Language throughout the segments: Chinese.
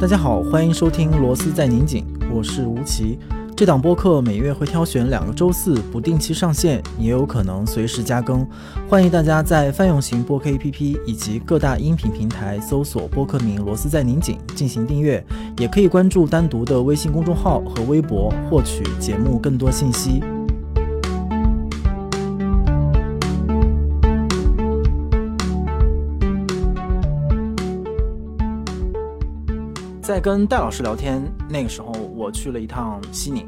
大家好，欢迎收听《螺丝在拧紧》，我是吴奇。这档播客每月会挑选两个周四不定期上线，也有可能随时加更。欢迎大家在泛用型播客 APP 以及各大音频平台搜索播客名“螺丝在拧紧”进行订阅，也可以关注单独的微信公众号和微博获取节目更多信息。在跟戴老师聊天那个时候，我去了一趟西宁，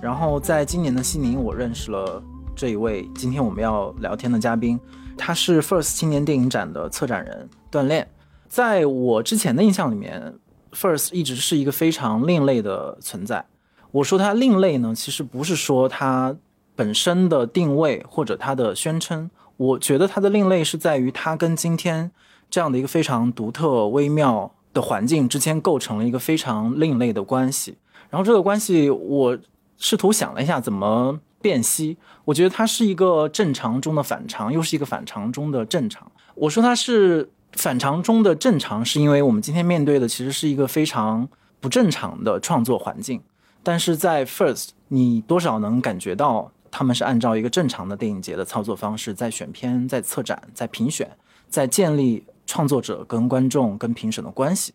然后在今年的西宁，我认识了这一位今天我们要聊天的嘉宾，他是 First 青年电影展的策展人段炼。在我之前的印象里面，First 一直是一个非常另类的存在。我说它另类呢，其实不是说它本身的定位或者它的宣称，我觉得它的另类是在于它跟今天这样的一个非常独特微妙。的环境之间构成了一个非常另类的关系，然后这个关系我试图想了一下怎么辨析，我觉得它是一个正常中的反常，又是一个反常中的正常。我说它是反常中的正常，是因为我们今天面对的其实是一个非常不正常的创作环境，但是在 First，你多少能感觉到他们是按照一个正常的电影节的操作方式在选片、在策展、在评选、在建立。创作者跟观众跟评审的关系，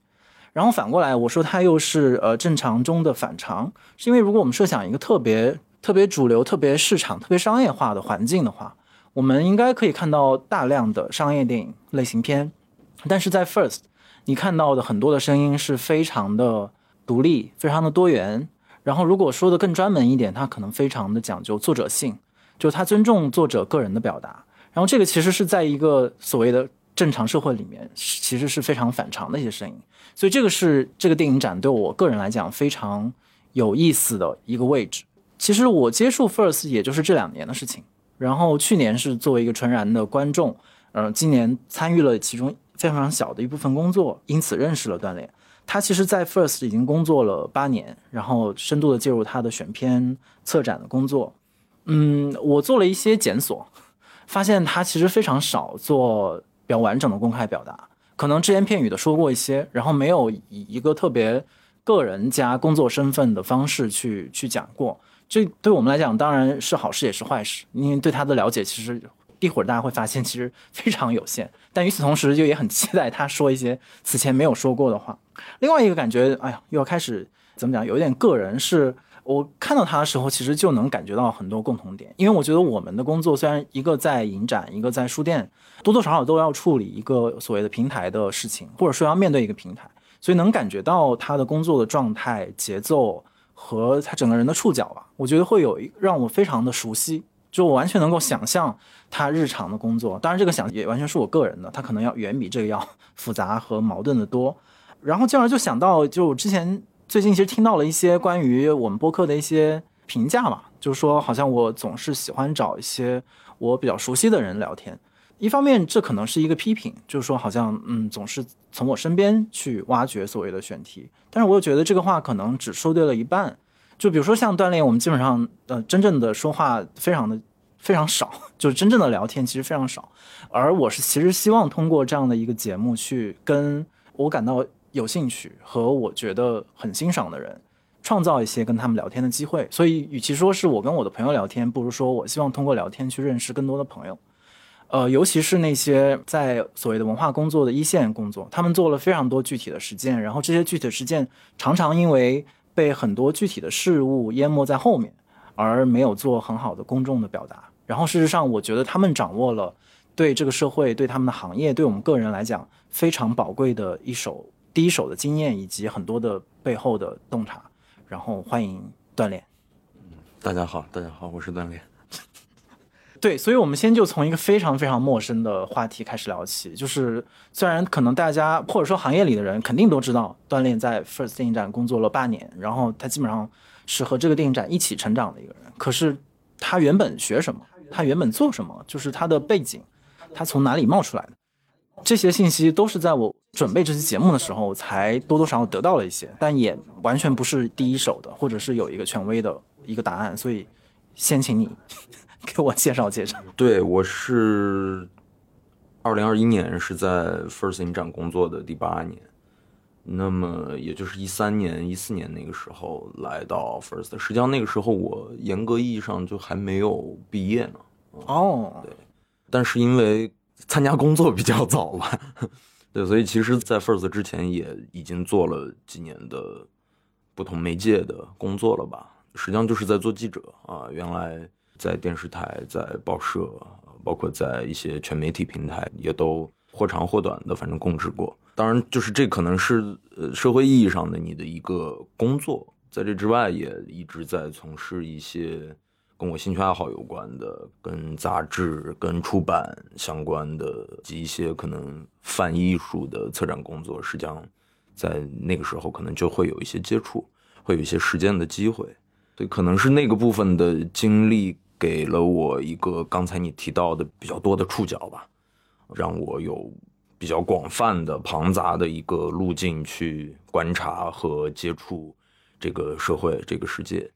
然后反过来我说它又是呃正常中的反常，是因为如果我们设想一个特别特别主流、特别市场、特别商业化的环境的话，我们应该可以看到大量的商业电影类型片，但是在 First 你看到的很多的声音是非常的独立、非常的多元，然后如果说的更专门一点，它可能非常的讲究作者性，就他尊重作者个人的表达，然后这个其实是在一个所谓的。正常社会里面其实是非常反常的一些声音，所以这个是这个电影展对我个人来讲非常有意思的一个位置。其实我接触 First 也就是这两年的事情，然后去年是作为一个纯然的观众，呃，今年参与了其中非常非常小的一部分工作，因此认识了锻炼。他其实，在 First 已经工作了八年，然后深度的介入他的选片策展的工作。嗯，我做了一些检索，发现他其实非常少做。比较完整的公开表达，可能只言片语的说过一些，然后没有以一个特别个人加工作身份的方式去去讲过。这对我们来讲当然是好事也是坏事，因为对他的了解其实一会儿大家会发现其实非常有限。但与此同时，就也很期待他说一些此前没有说过的话。另外一个感觉，哎呀，又要开始怎么讲？有点个人是。我看到他的时候，其实就能感觉到很多共同点，因为我觉得我们的工作虽然一个在影展，一个在书店，多多少少都要处理一个所谓的平台的事情，或者说要面对一个平台，所以能感觉到他的工作的状态、节奏和他整个人的触角吧，我觉得会有一让我非常的熟悉，就我完全能够想象他日常的工作。当然，这个想也完全是我个人的，他可能要远比这个要 复杂和矛盾的多。然后进而就想到，就之前。最近其实听到了一些关于我们播客的一些评价嘛，就是说好像我总是喜欢找一些我比较熟悉的人聊天。一方面，这可能是一个批评，就是说好像嗯总是从我身边去挖掘所谓的选题。但是我又觉得这个话可能只说对了一半。就比如说像锻炼，我们基本上呃真正的说话非常的非常少，就是真正的聊天其实非常少。而我是其实希望通过这样的一个节目去跟我感到。有兴趣和我觉得很欣赏的人，创造一些跟他们聊天的机会。所以，与其说是我跟我的朋友聊天，不如说我希望通过聊天去认识更多的朋友。呃，尤其是那些在所谓的文化工作的一线工作，他们做了非常多具体的实践，然后这些具体的实践常常因为被很多具体的事物淹没在后面，而没有做很好的公众的表达。然后，事实上，我觉得他们掌握了对这个社会、对他们的行业、对我们个人来讲非常宝贵的一手。第一手的经验以及很多的背后的洞察，然后欢迎锻炼。嗯，大家好，大家好，我是锻炼。对，所以，我们先就从一个非常非常陌生的话题开始聊起。就是虽然可能大家或者说行业里的人肯定都知道，锻炼在 First 电影展工作了八年，然后他基本上是和这个电影展一起成长的一个人。可是他原本学什么？他原本做什么？就是他的背景，他从哪里冒出来的？这些信息都是在我准备这期节目的时候才多多少少得到了一些，但也完全不是第一手的，或者是有一个权威的一个答案。所以，先请你 给我介绍介绍。对，我是二零二一年是在 First 影展工作的第八年，那么也就是一三年、一四年那个时候来到 First，实际上那个时候我严格意义上就还没有毕业呢。哦，对，但是因为参加工作比较早吧，对，所以其实，在 First 之前也已经做了几年的不同媒介的工作了吧。实际上就是在做记者啊，原来在电视台、在报社，包括在一些全媒体平台，也都或长或短的，反正供职过。当然，就是这可能是呃社会意义上的你的一个工作，在这之外，也一直在从事一些跟我兴趣爱好有关的、跟杂志、跟出版相关的及一些可能泛艺术的策展工作。实际上，在那个时候可能就会有一些接触，会有一些实践的机会。对，可能是那个部分的经历给了我一个刚才你提到的比较多的触角吧，让我有比较广泛的、庞杂的一个路径去观察和接触这个社会、这个世界。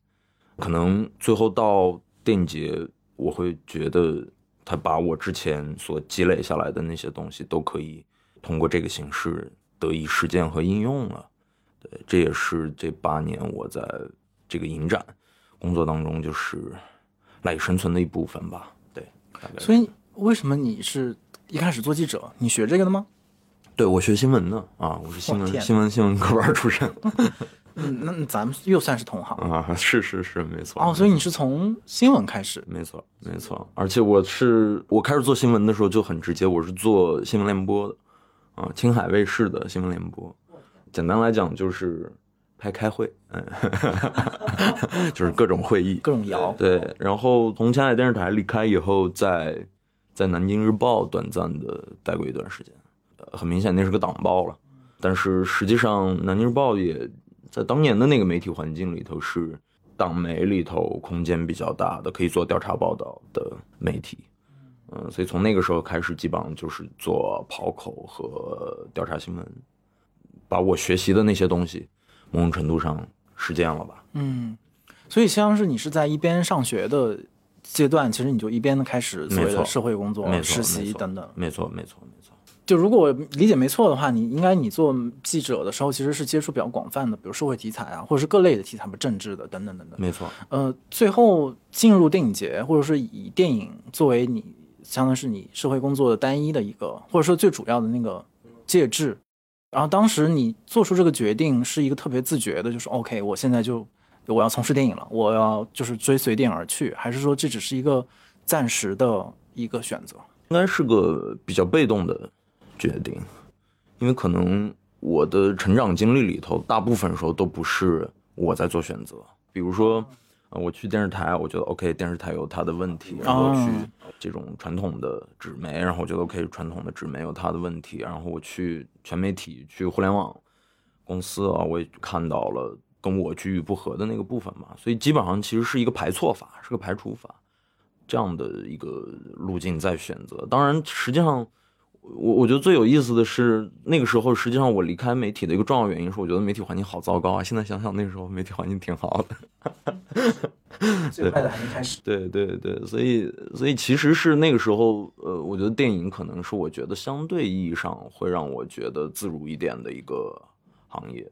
可能最后到电影节，我会觉得他把我之前所积累下来的那些东西都可以通过这个形式得以实践和应用了。对，这也是这八年我在。这个影展工作当中，就是赖以生存的一部分吧。对，所以为什么你是一开始做记者？你学这个的吗？对，我学新闻的啊，我是新闻新闻新闻科班出身。嗯，那咱们又算是同行啊。是是是，没错。哦，所以你是从新闻开始？没错没错。而且我是我开始做新闻的时候就很直接，我是做新闻联播的啊，青海卫视的新闻联播。简单来讲就是。拍开会，嗯，就是各种会议，各种摇。对，然后从青海电视台离开以后，在在南京日报短暂的待过一段时间，很明显那是个党报了。但是实际上，南京日报也在当年的那个媒体环境里头是党媒里头空间比较大的，可以做调查报道的媒体。嗯，所以从那个时候开始，基本上就是做跑口和调查新闻，把我学习的那些东西。某种程度上实践了吧？嗯，所以像是你是在一边上学的阶段，其实你就一边的开始所谓的社会工作、实习等等。没错，没错，没错。就如果我理解没错的话，你应该你做记者的时候，其实是接触比较广泛的，比如社会题材啊，或者是各类的题材，不政治的等等等等。没错。呃，最后进入电影节，或者是以电影作为你相当于是你社会工作的单一的一个，或者说最主要的那个介质。然后当时你做出这个决定是一个特别自觉的，就是 OK，我现在就我要从事电影了，我要就是追随电影而去，还是说这只是一个暂时的一个选择？应该是个比较被动的决定，因为可能我的成长经历里头，大部分时候都不是我在做选择，比如说。我去电视台，我觉得 OK，电视台有它的问题。然后去这种传统的纸媒，然后我觉得 OK，传统的纸媒有它的问题。然后我去全媒体，去互联网公司啊，我也看到了跟我居于不合的那个部分嘛。所以基本上其实是一个排错法，是个排除法，这样的一个路径在选择。当然，实际上。我我觉得最有意思的是那个时候，实际上我离开媒体的一个重要原因是，我觉得媒体环境好糟糕啊。现在想想，那时候媒体环境挺好的。最快的还没开始。对对对，所以所以其实是那个时候，呃，我觉得电影可能是我觉得相对意义上会让我觉得自如一点的一个行业。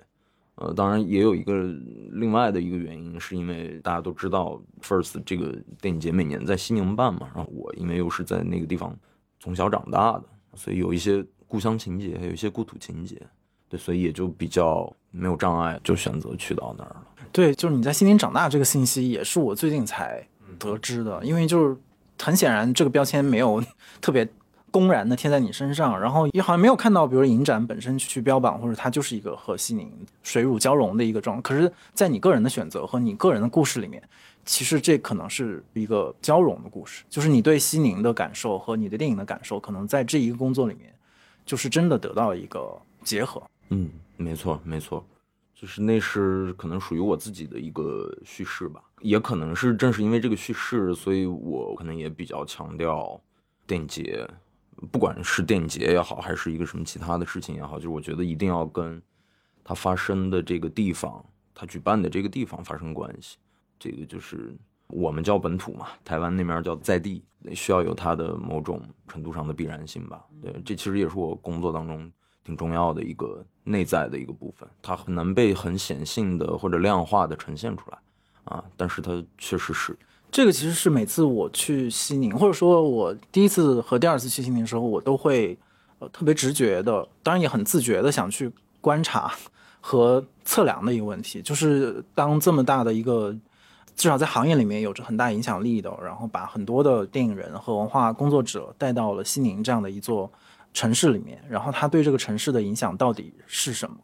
呃，当然也有一个另外的一个原因，是因为大家都知道，First 这个电影节每年在西宁办嘛，然后我因为又是在那个地方从小长大的。所以有一些故乡情节，还有一些故土情节，对，所以也就比较没有障碍，就选择去到那儿了。对，就是你在西宁长大这个信息，也是我最近才得知的。因为就是很显然，这个标签没有特别公然的贴在你身上，然后也好像没有看到，比如影展本身去标榜，或者它就是一个和西宁水乳交融的一个状。可是，在你个人的选择和你个人的故事里面。其实这可能是一个交融的故事，就是你对西宁的感受和你对电影的感受，可能在这一个工作里面，就是真的得到了一个结合。嗯，没错，没错，就是那是可能属于我自己的一个叙事吧，也可能是正是因为这个叙事，所以我可能也比较强调电影节，不管是电影节也好，还是一个什么其他的事情也好，就是我觉得一定要跟它发生的这个地方，它举办的这个地方发生关系。这个就是我们叫本土嘛，台湾那边叫在地，需要有它的某种程度上的必然性吧。对，这其实也是我工作当中挺重要的一个内在的一个部分，它很难被很显性的或者量化的呈现出来啊，但是它确实是。这个其实是每次我去西宁，或者说我第一次和第二次去西宁的时候，我都会呃特别直觉的，当然也很自觉的想去观察和测量的一个问题，就是当这么大的一个至少在行业里面有着很大影响力的，然后把很多的电影人和文化工作者带到了西宁这样的一座城市里面，然后他对这个城市的影响到底是什么？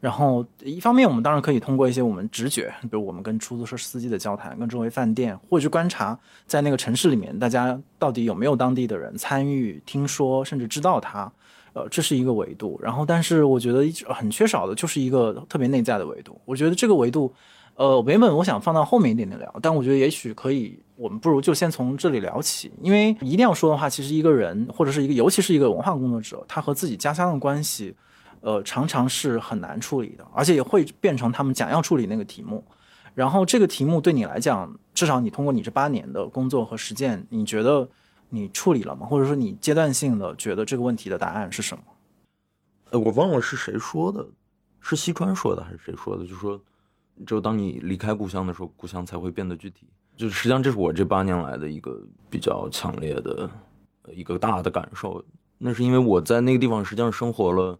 然后，一方面我们当然可以通过一些我们直觉，比如我们跟出租车司机的交谈，跟周围饭店，或者去观察，在那个城市里面，大家到底有没有当地的人参与、听说，甚至知道它，呃，这是一个维度。然后，但是我觉得很缺少的就是一个特别内在的维度。我觉得这个维度，呃，原本我想放到后面一点点聊，但我觉得也许可以，我们不如就先从这里聊起，因为一定要说的话，其实一个人或者是一个，尤其是一个文化工作者，他和自己家乡的关系。呃，常常是很难处理的，而且也会变成他们讲要处理那个题目。然后这个题目对你来讲，至少你通过你这八年的工作和实践，你觉得你处理了吗？或者说你阶段性的觉得这个问题的答案是什么？呃，我忘了是谁说的，是西川说的还是谁说的？就说，只有当你离开故乡的时候，故乡才会变得具体。就实际上这是我这八年来的一个比较强烈的一个大的感受。那是因为我在那个地方实际上生活了。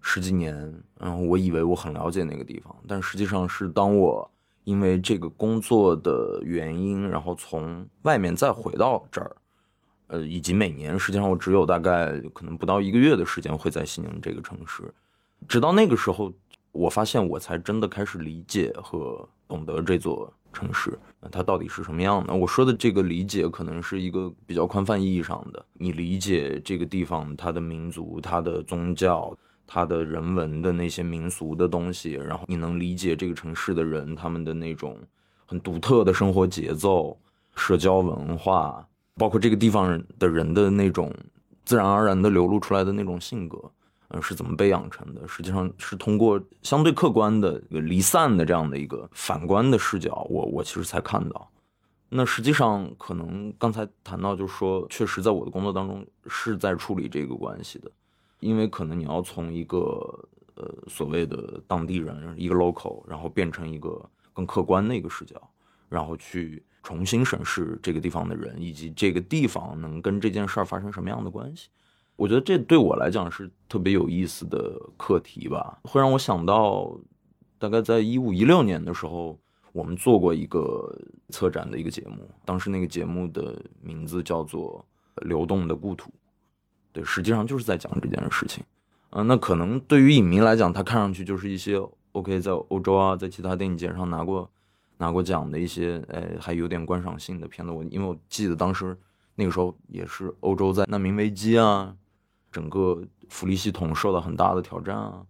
十几年，然后我以为我很了解那个地方，但实际上是当我因为这个工作的原因，然后从外面再回到这儿，呃，以及每年实际上我只有大概可能不到一个月的时间会在西宁这个城市，直到那个时候，我发现我才真的开始理解和懂得这座城市，它到底是什么样的。我说的这个理解，可能是一个比较宽泛意义上的，你理解这个地方它的民族、它的宗教。它的人文的那些民俗的东西，然后你能理解这个城市的人他们的那种很独特的生活节奏、社交文化，包括这个地方的人的那种自然而然的流露出来的那种性格，嗯，是怎么被养成的？实际上是通过相对客观的、离散的这样的一个反观的视角，我我其实才看到。那实际上可能刚才谈到，就是说，确实在我的工作当中是在处理这个关系的。因为可能你要从一个呃所谓的当地人一个 local，然后变成一个更客观的一个视角，然后去重新审视这个地方的人以及这个地方能跟这件事儿发生什么样的关系。我觉得这对我来讲是特别有意思的课题吧，会让我想到大概在一五一六年的时候，我们做过一个策展的一个节目，当时那个节目的名字叫做《流动的故土》。对，实际上就是在讲这件事情，嗯，那可能对于影迷来讲，他看上去就是一些 OK，在欧洲啊，在其他电影节上拿过拿过奖的一些，哎，还有点观赏性的片子。我因为我记得当时那个时候也是欧洲在难民危机啊，整个福利系统受到很大的挑战啊，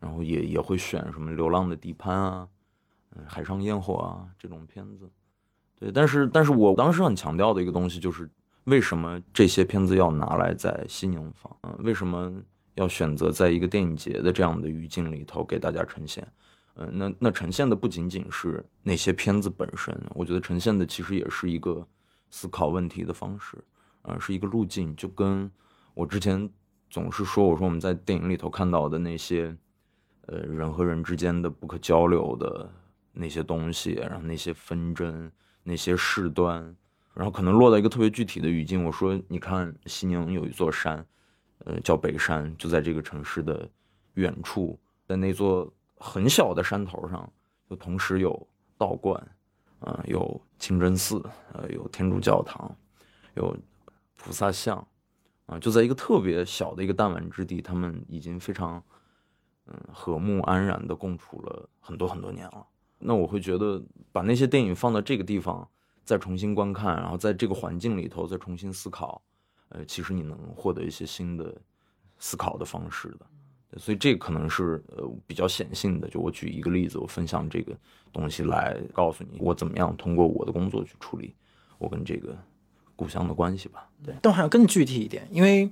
然后也也会选什么《流浪的地潘》啊，嗯，《海上烟火》啊这种片子。对，但是但是我当时很强调的一个东西就是。为什么这些片子要拿来在西宁放？嗯，为什么要选择在一个电影节的这样的语境里头给大家呈现？嗯，那那呈现的不仅仅是那些片子本身，我觉得呈现的其实也是一个思考问题的方式，嗯，是一个路径。就跟我之前总是说，我说我们在电影里头看到的那些，呃，人和人之间的不可交流的那些东西，然后那些纷争，那些事端。然后可能落到一个特别具体的语境，我说：“你看，西宁有一座山，呃，叫北山，就在这个城市的远处，在那座很小的山头上，就同时有道观，啊，有清真寺，呃，有天主教堂，有菩萨像，啊，就在一个特别小的一个弹丸之地，他们已经非常，嗯，和睦安然的共处了很多很多年了。那我会觉得，把那些电影放到这个地方。”再重新观看，然后在这个环境里头再重新思考，呃，其实你能获得一些新的思考的方式的，所以这可能是呃比较显性的。就我举一个例子，我分享这个东西来告诉你，我怎么样通过我的工作去处理我跟这个故乡的关系吧。对，但我还要更具体一点，因为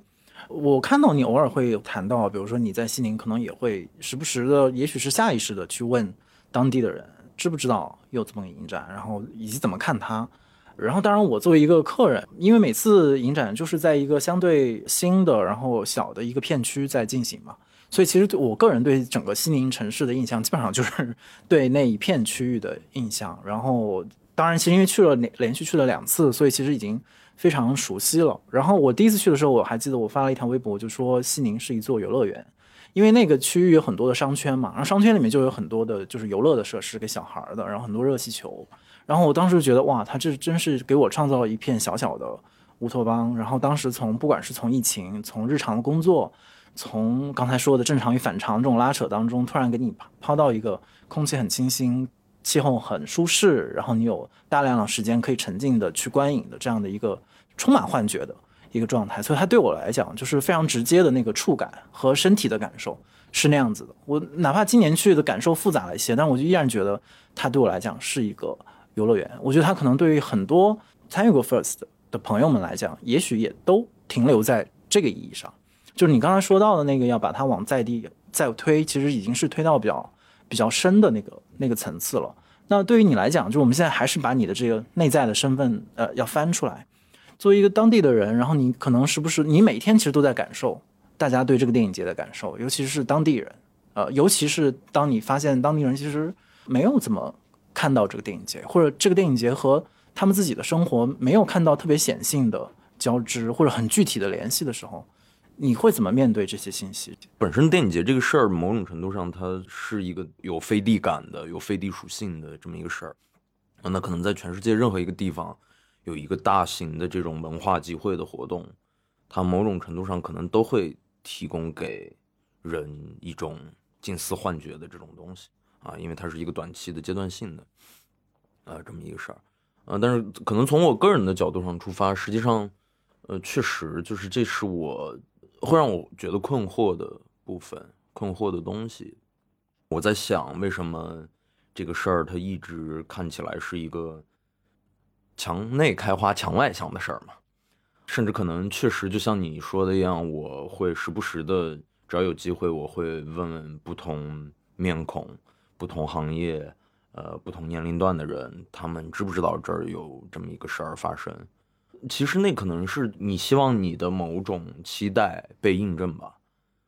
我看到你偶尔会有谈到，比如说你在西宁，可能也会时不时的，也许是下意识的去问当地的人。知不知道有这么个影展？然后以及怎么看它？然后当然我作为一个客人，因为每次影展就是在一个相对新的然后小的一个片区在进行嘛，所以其实我个人对整个西宁城市的印象基本上就是对那一片区域的印象。然后当然其实因为去了连连续去了两次，所以其实已经非常熟悉了。然后我第一次去的时候，我还记得我发了一条微博，就说西宁是一座游乐园。因为那个区域有很多的商圈嘛，然后商圈里面就有很多的就是游乐的设施给小孩的，然后很多热气球，然后我当时觉得哇，他这真是给我创造了一片小小的乌托邦。然后当时从不管是从疫情、从日常的工作、从刚才说的正常与反常这种拉扯当中，突然给你抛到一个空气很清新、气候很舒适，然后你有大量的时间可以沉浸的去观影的这样的一个充满幻觉的。一个状态，所以它对我来讲就是非常直接的那个触感和身体的感受是那样子的。我哪怕今年去的感受复杂了一些，但我就依然觉得它对我来讲是一个游乐园。我觉得它可能对于很多参与过 First 的朋友们来讲，也许也都停留在这个意义上。就是你刚才说到的那个要把它往在地再推，其实已经是推到比较比较深的那个那个层次了。那对于你来讲，就我们现在还是把你的这个内在的身份呃要翻出来。作为一个当地的人，然后你可能是不是你每天其实都在感受大家对这个电影节的感受，尤其是当地人，呃，尤其是当你发现当地人其实没有怎么看到这个电影节，或者这个电影节和他们自己的生活没有看到特别显性的交织或者很具体的联系的时候，你会怎么面对这些信息？本身电影节这个事儿，某种程度上它是一个有飞地感的、有飞地属性的这么一个事儿，那可能在全世界任何一个地方。有一个大型的这种文化集会的活动，它某种程度上可能都会提供给人一种近似幻觉的这种东西啊，因为它是一个短期的阶段性的，呃，这么一个事儿，啊，但是可能从我个人的角度上出发，实际上，呃，确实就是这是我会让我觉得困惑的部分，困惑的东西。我在想，为什么这个事儿它一直看起来是一个。墙内开花墙外香的事儿嘛，甚至可能确实就像你说的一样，我会时不时的，只要有机会，我会问问不同面孔、不同行业、呃不同年龄段的人，他们知不知道这儿有这么一个事儿发生。其实那可能是你希望你的某种期待被印证吧。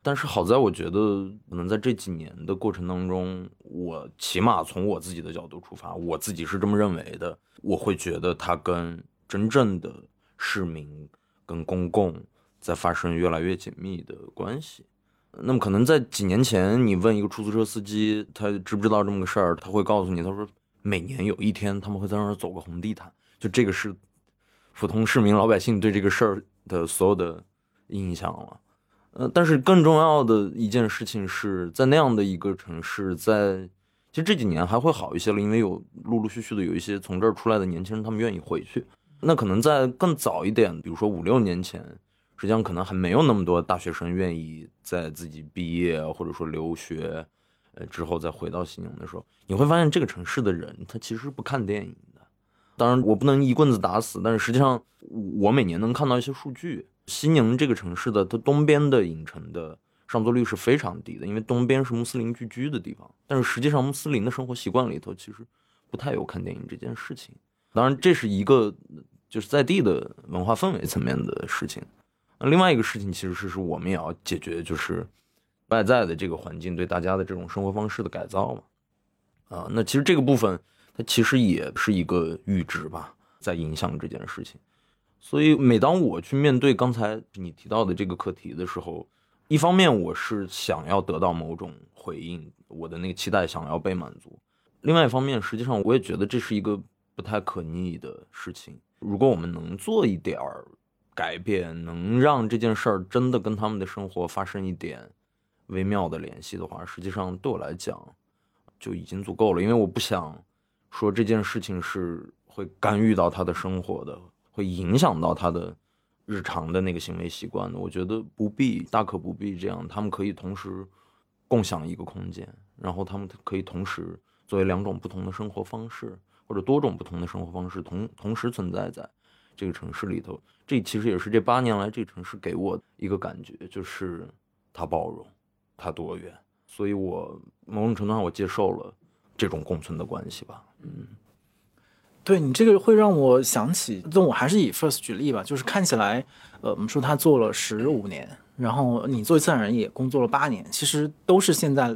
但是好在我觉得，可能在这几年的过程当中，我起码从我自己的角度出发，我自己是这么认为的。我会觉得它跟真正的市民、跟公共在发生越来越紧密的关系。那么可能在几年前，你问一个出租车司机，他知不知道这么个事儿，他会告诉你，他说每年有一天他们会在那儿走个红地毯，就这个是普通市民老百姓对这个事儿的所有的印象了。呃，但是更重要的一件事情是在那样的一个城市，在其实这几年还会好一些了，因为有陆陆续续的有一些从这儿出来的年轻人，他们愿意回去。那可能在更早一点，比如说五六年前，实际上可能还没有那么多大学生愿意在自己毕业或者说留学，呃之后再回到西宁的时候，你会发现这个城市的人他其实不看电影。当然我不能一棍子打死，但是实际上我每年能看到一些数据。西宁这个城市的它东边的影城的上座率是非常低的，因为东边是穆斯林聚居的地方。但是实际上，穆斯林的生活习惯里头其实不太有看电影这件事情。当然，这是一个就是在地的文化氛围层面的事情。那另外一个事情其实是是我们也要解决，就是外在的这个环境对大家的这种生活方式的改造嘛。啊，那其实这个部分它其实也是一个阈值吧，在影响这件事情。所以，每当我去面对刚才你提到的这个课题的时候，一方面我是想要得到某种回应，我的那个期待想要被满足；另外一方面，实际上我也觉得这是一个不太可逆的事情。如果我们能做一点儿改变，能让这件事儿真的跟他们的生活发生一点微妙的联系的话，实际上对我来讲就已经足够了。因为我不想说这件事情是会干预到他的生活的。会影响到他的日常的那个行为习惯的，我觉得不必，大可不必这样。他们可以同时共享一个空间，然后他们可以同时作为两种不同的生活方式，或者多种不同的生活方式同同时存在在这个城市里头。这其实也是这八年来这个城市给我一个感觉，就是它包容，它多元。所以我某种程度上我接受了这种共存的关系吧。嗯。对你这个会让我想起，那我还是以 First 举例吧，就是看起来，呃，我们说他做了十五年，然后你作为策展人也工作了八年，其实都是现在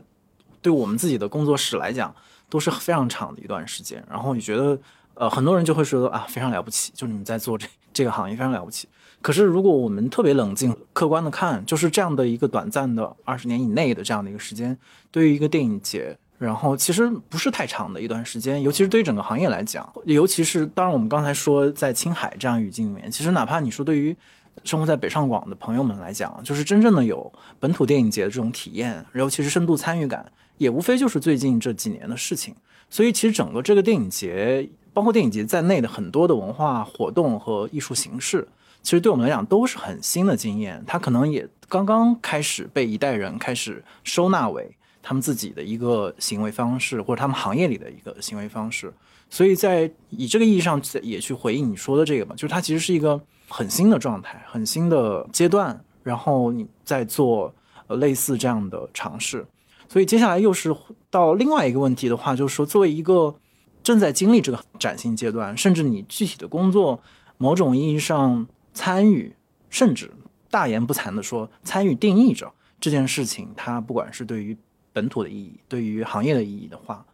对我们自己的工作室来讲都是非常长的一段时间。然后你觉得，呃，很多人就会说啊，非常了不起，就是你们在做这这个行业非常了不起。可是如果我们特别冷静、客观的看，就是这样的一个短暂的二十年以内的这样的一个时间，对于一个电影节。然后其实不是太长的一段时间，尤其是对于整个行业来讲，尤其是当然我们刚才说在青海这样语境里面，其实哪怕你说对于生活在北上广的朋友们来讲，就是真正的有本土电影节的这种体验，尤其是深度参与感，也无非就是最近这几年的事情。所以其实整个这个电影节，包括电影节在内的很多的文化活动和艺术形式，其实对我们来讲都是很新的经验，它可能也刚刚开始被一代人开始收纳为。他们自己的一个行为方式，或者他们行业里的一个行为方式，所以在以这个意义上也去回应你说的这个嘛，就是它其实是一个很新的状态，很新的阶段，然后你在做类似这样的尝试，所以接下来又是到另外一个问题的话，就是说作为一个正在经历这个崭新阶段，甚至你具体的工作，某种意义上参与，甚至大言不惭的说参与定义着这件事情，它不管是对于本土的意义对于行业的意义的话，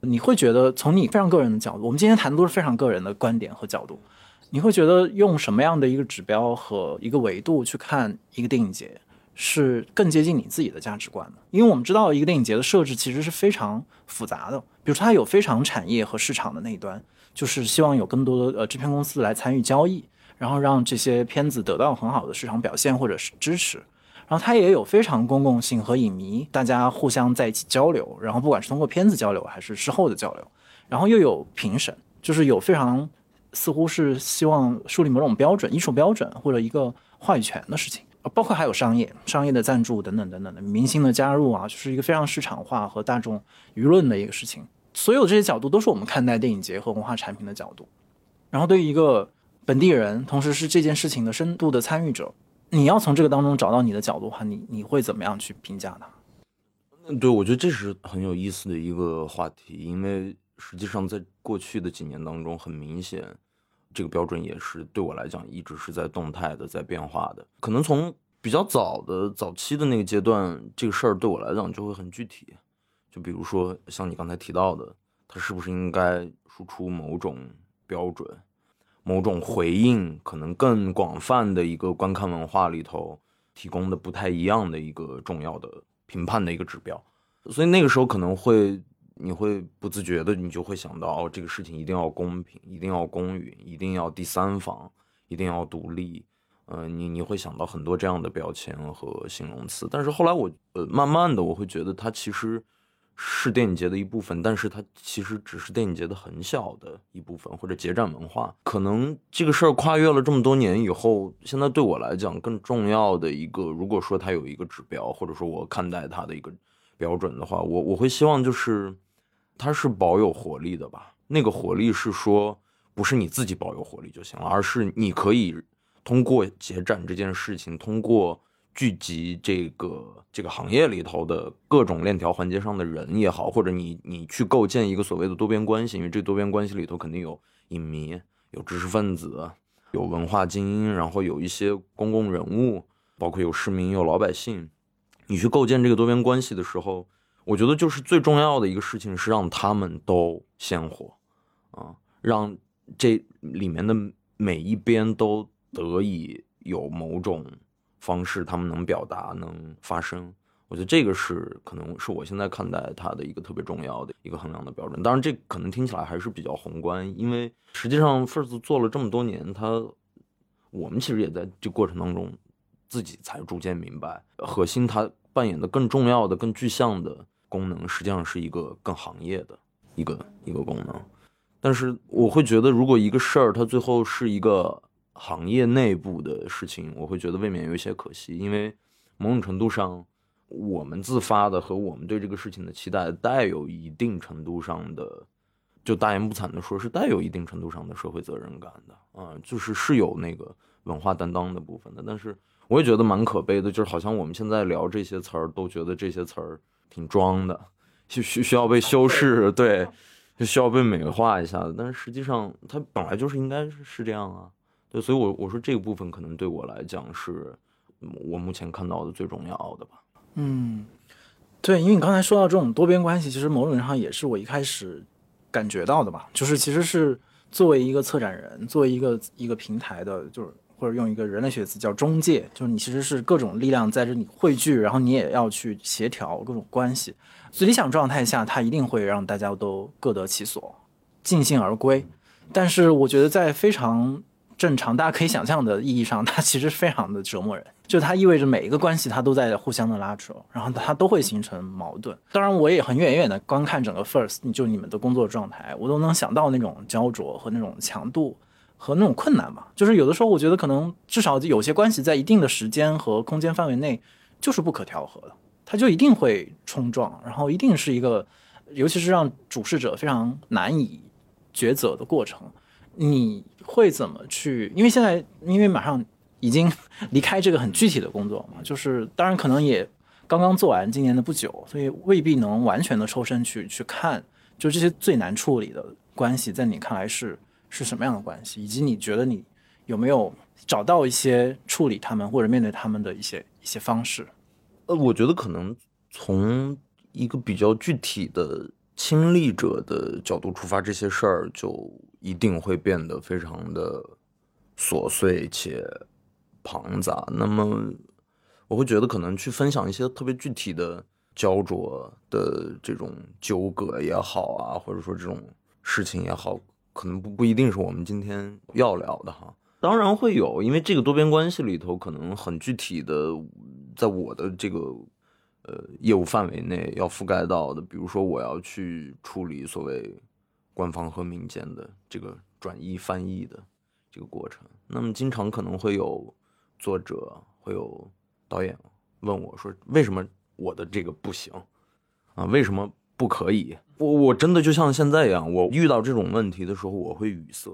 你会觉得从你非常个人的角度，我们今天谈的都是非常个人的观点和角度，你会觉得用什么样的一个指标和一个维度去看一个电影节是更接近你自己的价值观的？因为我们知道一个电影节的设置其实是非常复杂的，比如说它有非常产业和市场的那一端，就是希望有更多的呃制片公司来参与交易，然后让这些片子得到很好的市场表现或者是支持。然后它也有非常公共性和影迷大家互相在一起交流，然后不管是通过片子交流还是事后的交流，然后又有评审，就是有非常似乎是希望树立某种标准、艺术标准或者一个话语权的事情，包括还有商业、商业的赞助等等等等的明星的加入啊，就是一个非常市场化和大众舆论的一个事情。所有这些角度都是我们看待电影节和文化产品的角度。然后对于一个本地人，同时是这件事情的深度的参与者。你要从这个当中找到你的角度的话，你你会怎么样去评价呢？嗯，对，我觉得这是很有意思的一个话题，因为实际上在过去的几年当中，很明显，这个标准也是对我来讲一直是在动态的，在变化的。可能从比较早的早期的那个阶段，这个事儿对我来讲就会很具体，就比如说像你刚才提到的，它是不是应该输出某种标准？某种回应，可能更广泛的一个观看文化里头提供的不太一样的一个重要的评判的一个指标，所以那个时候可能会你会不自觉的，你就会想到哦，这个事情一定要公平，一定要公允，一定要第三方，一定要独立，嗯，你你会想到很多这样的标签和形容词，但是后来我呃慢慢的我会觉得它其实。是电影节的一部分，但是它其实只是电影节的很小的一部分，或者节展文化。可能这个事儿跨越了这么多年以后，现在对我来讲更重要的一个，如果说它有一个指标，或者说我看待它的一个标准的话，我我会希望就是它是保有活力的吧。那个活力是说，不是你自己保有活力就行了，而是你可以通过节展这件事情，通过。聚集这个这个行业里头的各种链条环节上的人也好，或者你你去构建一个所谓的多边关系，因为这多边关系里头肯定有影迷、有知识分子、有文化精英，然后有一些公共人物，包括有市民、有老百姓。你去构建这个多边关系的时候，我觉得就是最重要的一个事情是让他们都鲜活，啊，让这里面的每一边都得以有某种。方式，他们能表达，能发声，我觉得这个是可能是我现在看待它的一个特别重要的一个衡量的标准。当然，这可能听起来还是比较宏观，因为实际上 First 做了这么多年，它我们其实也在这过程当中自己才逐渐明白，核心它扮演的更重要的、更具象的功能，实际上是一个更行业的一个一个功能。但是我会觉得，如果一个事儿它最后是一个。行业内部的事情，我会觉得未免有一些可惜，因为某种程度上，我们自发的和我们对这个事情的期待，带有一定程度上的，就大言不惭的说，是带有一定程度上的社会责任感的啊，就是是有那个文化担当的部分的。但是我也觉得蛮可悲的，就是好像我们现在聊这些词儿，都觉得这些词儿挺装的，需需需要被修饰，对。就需要被美化一下的。但是实际上，它本来就是应该是是这样啊。对，所以我我说这个部分可能对我来讲是我目前看到的最重要的吧。嗯，对，因为你刚才说到这种多边关系，其实某种意义上也是我一开始感觉到的吧，就是其实是作为一个策展人，作为一个一个平台的，就是或者用一个人类学词叫中介，就是你其实是各种力量在这里汇聚，然后你也要去协调各种关系。最理想状态下，它一定会让大家都各得其所，尽兴而归。但是我觉得在非常正常，大家可以想象的意义上，它其实非常的折磨人。就它意味着每一个关系它都在互相的拉扯，然后它都会形成矛盾。当然，我也很远远的观看整个 First，就你们的工作状态，我都能想到那种焦灼和那种强度和那种困难吧。就是有的时候，我觉得可能至少有些关系在一定的时间和空间范围内就是不可调和的。它就一定会冲撞，然后一定是一个，尤其是让主事者非常难以抉择的过程。你会怎么去？因为现在，因为马上已经 离开这个很具体的工作嘛，就是当然可能也刚刚做完今年的不久，所以未必能完全的抽身去去看，就这些最难处理的关系，在你看来是是什么样的关系，以及你觉得你有没有找到一些处理他们或者面对他们的一些一些方式？呃，我觉得可能从一个比较具体的亲历者的角度出发，这些事儿就一定会变得非常的琐碎且庞杂。那么，我会觉得可能去分享一些特别具体的焦灼的这种纠葛也好啊，或者说这种事情也好，可能不不一定是我们今天要聊的哈。当然会有，因为这个多边关系里头，可能很具体的。在我的这个呃业务范围内要覆盖到的，比如说我要去处理所谓官方和民间的这个转译翻译的这个过程，那么经常可能会有作者会有导演问我说，为什么我的这个不行啊？为什么不可以？我我真的就像现在一样，我遇到这种问题的时候，我会语塞。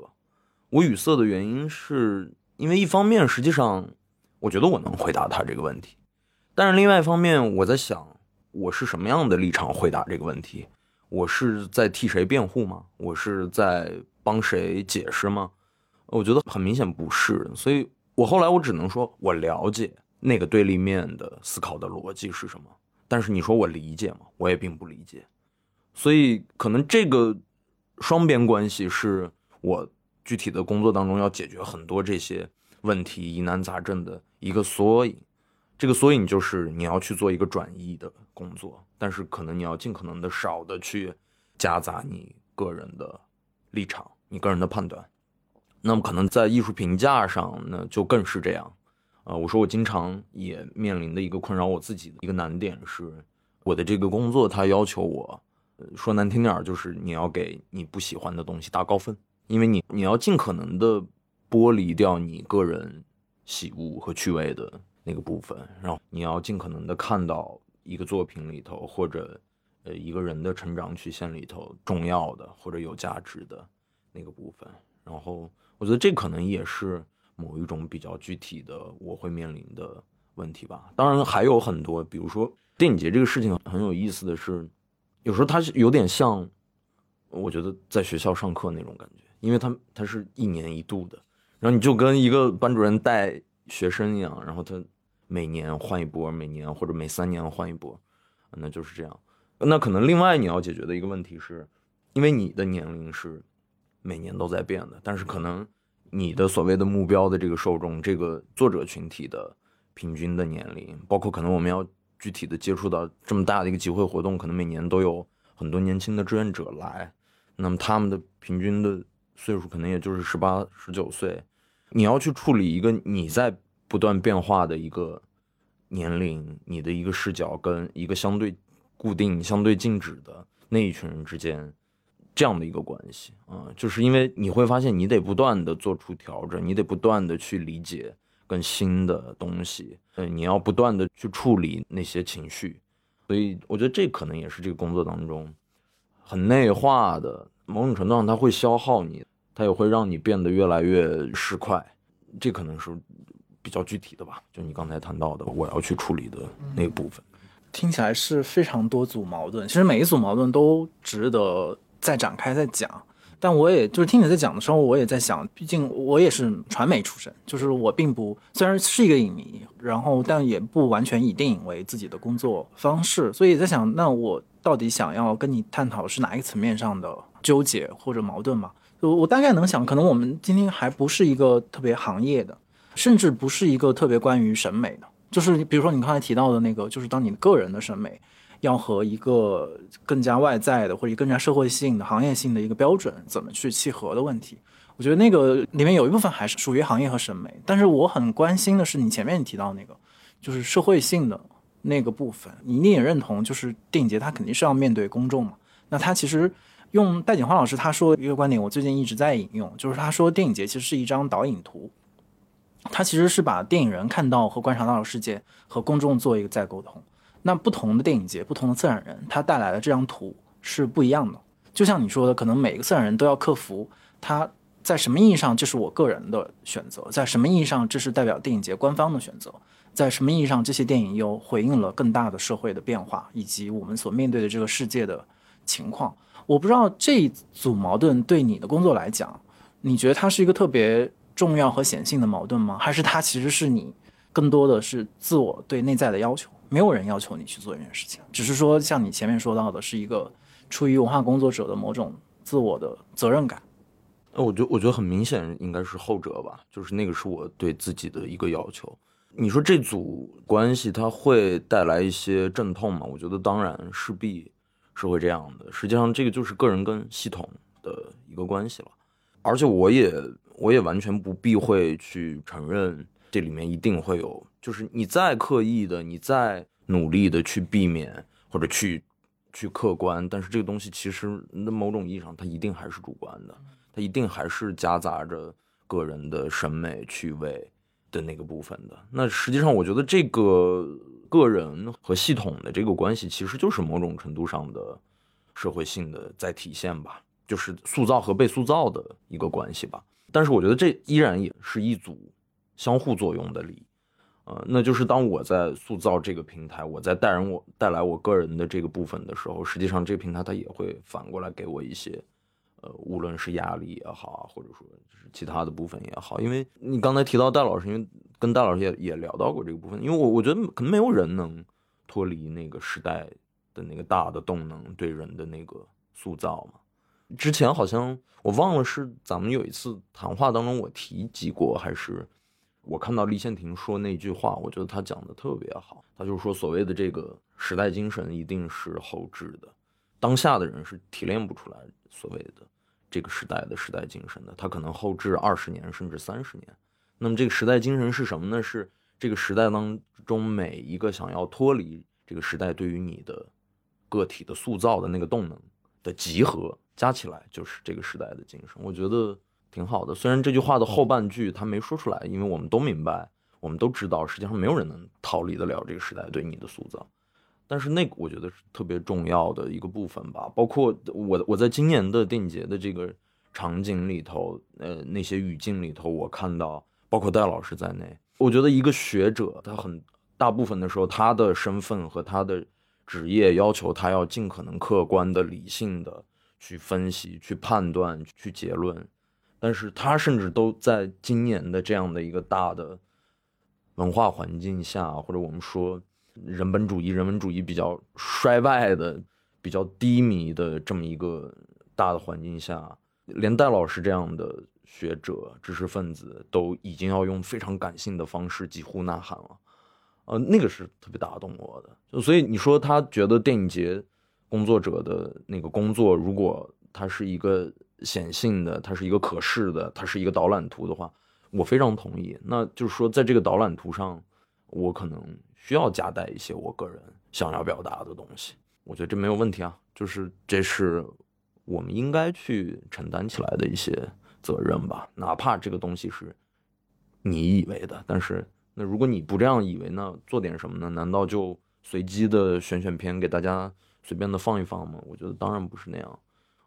我语塞的原因是因为一方面，实际上我觉得我能回答他这个问题。但是另外一方面，我在想，我是什么样的立场回答这个问题？我是在替谁辩护吗？我是在帮谁解释吗？我觉得很明显不是。所以我后来我只能说，我了解那个对立面的思考的逻辑是什么。但是你说我理解吗？我也并不理解。所以可能这个双边关系是我具体的工作当中要解决很多这些问题疑难杂症的一个缩影。这个缩影就是你要去做一个转移的工作，但是可能你要尽可能的少的去夹杂你个人的立场、你个人的判断。那么可能在艺术评价上，那就更是这样。啊，我说我经常也面临的一个困扰，我自己的一个难点是，我的这个工作它要求我，说难听点就是你要给你不喜欢的东西打高分，因为你你要尽可能的剥离掉你个人喜恶和趣味的。那个部分，然后你要尽可能的看到一个作品里头，或者呃一个人的成长曲线里头重要的或者有价值的那个部分。然后我觉得这可能也是某一种比较具体的我会面临的问题吧。当然还有很多，比如说电影节这个事情很有意思的是，有时候它有点像我觉得在学校上课那种感觉，因为它它是一年一度的，然后你就跟一个班主任带。学生一样，然后他每年换一波，每年或者每三年换一波，那就是这样。那可能另外你要解决的一个问题是，因为你的年龄是每年都在变的，但是可能你的所谓的目标的这个受众，这个作者群体的平均的年龄，包括可能我们要具体的接触到这么大的一个集会活动，可能每年都有很多年轻的志愿者来，那么他们的平均的岁数可能也就是十八、十九岁。你要去处理一个你在不断变化的一个年龄，你的一个视角跟一个相对固定、相对静止的那一群人之间这样的一个关系。啊，就是因为你会发现你得不断的做出调整，你得不断的去理解更新的东西，嗯，你要不断的去处理那些情绪，所以我觉得这可能也是这个工作当中很内化的，某种程度上它会消耗你。它也会让你变得越来越市侩，这可能是比较具体的吧。就你刚才谈到的，我要去处理的那部分，听起来是非常多组矛盾。其实每一组矛盾都值得再展开再讲。但我也就是听你在讲的时候，我也在想，毕竟我也是传媒出身，就是我并不虽然是一个影迷，然后但也不完全以电影为自己的工作方式，所以在想，那我到底想要跟你探讨是哪一个层面上的纠结或者矛盾嘛？我我大概能想，可能我们今天还不是一个特别行业的，甚至不是一个特别关于审美的，就是比如说你刚才提到的那个，就是当你个人的审美。要和一个更加外在的或者更加社会性的行业性的一个标准怎么去契合的问题，我觉得那个里面有一部分还是属于行业和审美。但是我很关心的是你前面提到那个，就是社会性的那个部分，你一定也认同，就是电影节它肯定是要面对公众嘛。那它其实用戴锦华老师他说一个观点，我最近一直在引用，就是他说电影节其实是一张导引图，他其实是把电影人看到和观察到的世界和公众做一个再沟通。那不同的电影节，不同的策展人，他带来的这张图是不一样的。就像你说的，可能每个策展人都要克服他在什么意义上这是我个人的选择，在什么意义上这是代表电影节官方的选择，在什么意义上这些电影又回应了更大的社会的变化以及我们所面对的这个世界的情况。我不知道这一组矛盾对你的工作来讲，你觉得它是一个特别重要和显性的矛盾吗？还是它其实是你更多的是自我对内在的要求？没有人要求你去做这件事情，只是说像你前面说到的，是一个出于文化工作者的某种自我的责任感。呃，我觉得我觉得很明显应该是后者吧，就是那个是我对自己的一个要求。你说这组关系它会带来一些阵痛吗？我觉得当然势必是会这样的。实际上这个就是个人跟系统的一个关系了，而且我也我也完全不避讳去承认这里面一定会有。就是你再刻意的，你再努力的去避免或者去去客观，但是这个东西其实那某种意义上它一定还是主观的，它一定还是夹杂着个人的审美趣味的那个部分的。那实际上，我觉得这个个人和系统的这个关系，其实就是某种程度上的社会性的在体现吧，就是塑造和被塑造的一个关系吧。但是我觉得这依然也是一组相互作用的力。呃，那就是当我在塑造这个平台，我在带人我带来我个人的这个部分的时候，实际上这个平台它也会反过来给我一些，呃，无论是压力也好啊，或者说就是其他的部分也好。因为你刚才提到戴老师，因为跟戴老师也也聊到过这个部分，因为我我觉得可能没有人能脱离那个时代的那个大的动能对人的那个塑造嘛。之前好像我忘了是咱们有一次谈话当中我提及过还是。我看到李宪廷说那句话，我觉得他讲的特别好。他就是说，所谓的这个时代精神一定是后置的，当下的人是提炼不出来所谓的这个时代的时代精神的。他可能后置二十年甚至三十年。那么这个时代精神是什么呢？是这个时代当中每一个想要脱离这个时代对于你的个体的塑造的那个动能的集合，加起来就是这个时代的精神。我觉得。挺好的，虽然这句话的后半句他没说出来，因为我们都明白，我们都知道，实际上没有人能逃离得了这个时代对你的塑造。但是那个我觉得是特别重要的一个部分吧，包括我我在今年的电影节的这个场景里头，呃，那些语境里头，我看到，包括戴老师在内，我觉得一个学者，他很大部分的时候，他的身份和他的职业要求他要尽可能客观的、理性的去分析、去判断、去结论。但是他甚至都在今年的这样的一个大的文化环境下，或者我们说人本主义、人文主义比较衰败的、比较低迷的这么一个大的环境下，连戴老师这样的学者、知识分子都已经要用非常感性的方式几乎呐喊了，呃，那个是特别打动我的。所以你说他觉得电影节工作者的那个工作，如果他是一个。显性的，它是一个可视的，它是一个导览图的话，我非常同意。那就是说，在这个导览图上，我可能需要夹带一些我个人想要表达的东西。我觉得这没有问题啊，就是这是我们应该去承担起来的一些责任吧。哪怕这个东西是你以为的，但是那如果你不这样以为，那做点什么呢？难道就随机的选选片给大家随便的放一放吗？我觉得当然不是那样。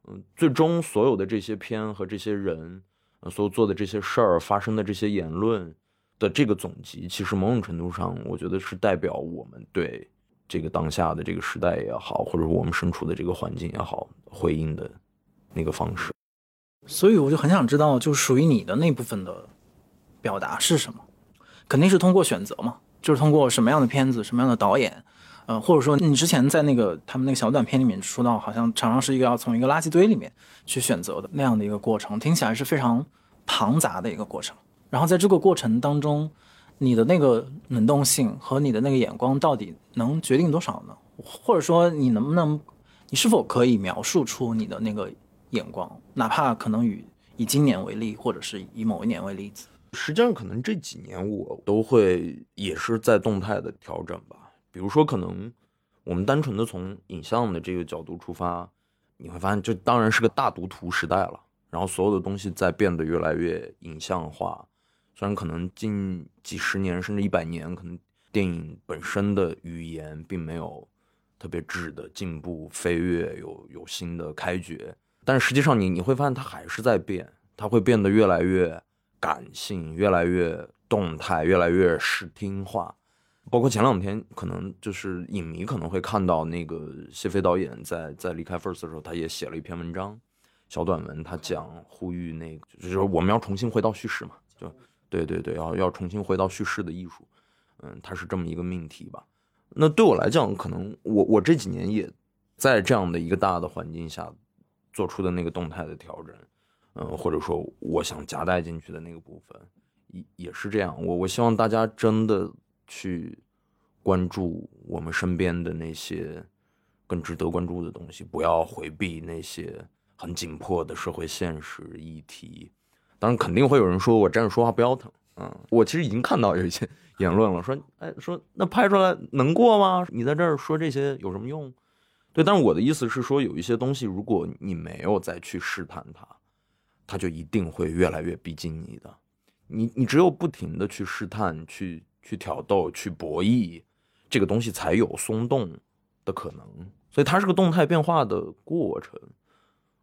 嗯，最终所有的这些片和这些人，呃，所做的这些事儿，发生的这些言论的这个总集，其实某种程度上，我觉得是代表我们对这个当下的这个时代也好，或者我们身处的这个环境也好，回应的那个方式。所以我就很想知道，就属于你的那部分的表达是什么？肯定是通过选择嘛，就是通过什么样的片子、什么样的导演，呃，或者说你之前在那个他们那个小短片里面说到，好像常常是一个要从一个垃圾堆里面去选择的那样的一个过程，听起来是非常庞杂的一个过程。然后在这个过程当中，你的那个能动性和你的那个眼光到底能决定多少呢？或者说你能不能，你是否可以描述出你的那个？眼光，哪怕可能以以今年为例，或者是以某一年为例子，实际上可能这几年我都会也是在动态的调整吧。比如说，可能我们单纯的从影像的这个角度出发，你会发现，这当然是个大读图时代了。然后所有的东西在变得越来越影像化，虽然可能近几十年甚至一百年，可能电影本身的语言并没有特别质的进步飞跃，有有新的开掘。但实际上，你你会发现它还是在变，它会变得越来越感性，越来越动态，越来越视听化。包括前两天，可能就是影迷可能会看到那个谢飞导演在在离开 First 的时候，他也写了一篇文章，小短文，他讲呼吁那个就是我们要重新回到叙事嘛，就对对对，要要重新回到叙事的艺术，嗯，他是这么一个命题吧。那对我来讲，可能我我这几年也在这样的一个大的环境下。做出的那个动态的调整，嗯，或者说我想夹带进去的那个部分，也也是这样。我我希望大家真的去关注我们身边的那些更值得关注的东西，不要回避那些很紧迫的社会现实议题。当然，肯定会有人说我站着说话不腰疼，嗯，我其实已经看到有一些 言论了，说，哎，说那拍出来能过吗？你在这儿说这些有什么用？对，但是我的意思是说，有一些东西，如果你没有再去试探它，它就一定会越来越逼近你的。你你只有不停的去试探、去去挑逗、去博弈，这个东西才有松动的可能。所以它是个动态变化的过程。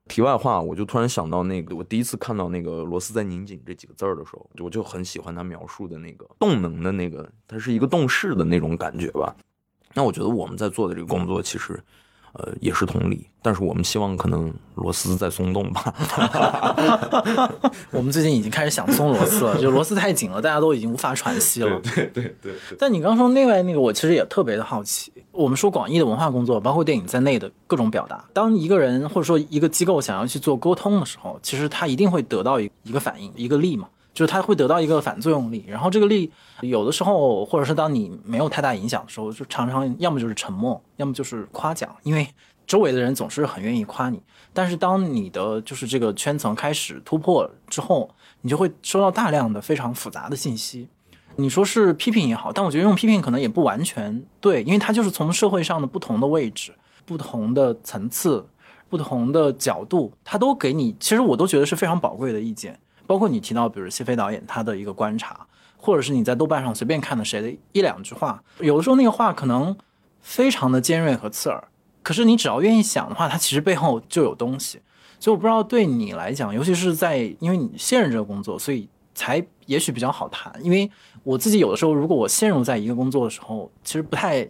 题外话，我就突然想到那个，我第一次看到那个“螺丝在拧紧”这几个字儿的时候，我就很喜欢他描述的那个动能的那个，它是一个动势的那种感觉吧。那我觉得我们在做的这个工作，其实。呃，也是同理，但是我们希望可能螺丝在松动吧。我们最近已经开始想松螺丝了，就螺丝太紧了，大家都已经无法喘息了。对对对。但你刚说另外那个，我其实也特别的好奇。我们说广义的文化工作，包括电影在内的各种表达，当一个人或者说一个机构想要去做沟通的时候，其实他一定会得到一一个反应，一个力嘛。就是它会得到一个反作用力，然后这个力有的时候，或者是当你没有太大影响的时候，就常常要么就是沉默，要么就是夸奖，因为周围的人总是很愿意夸你。但是当你的就是这个圈层开始突破之后，你就会收到大量的非常复杂的信息。你说是批评也好，但我觉得用批评可能也不完全对，因为它就是从社会上的不同的位置、不同的层次、不同的角度，它都给你，其实我都觉得是非常宝贵的意见。包括你提到，比如谢飞导演他的一个观察，或者是你在豆瓣上随便看的谁的一两句话，有的时候那个话可能非常的尖锐和刺耳，可是你只要愿意想的话，它其实背后就有东西。所以我不知道对你来讲，尤其是在因为你现任这个工作，所以才也许比较好谈。因为我自己有的时候，如果我陷入在一个工作的时候，其实不太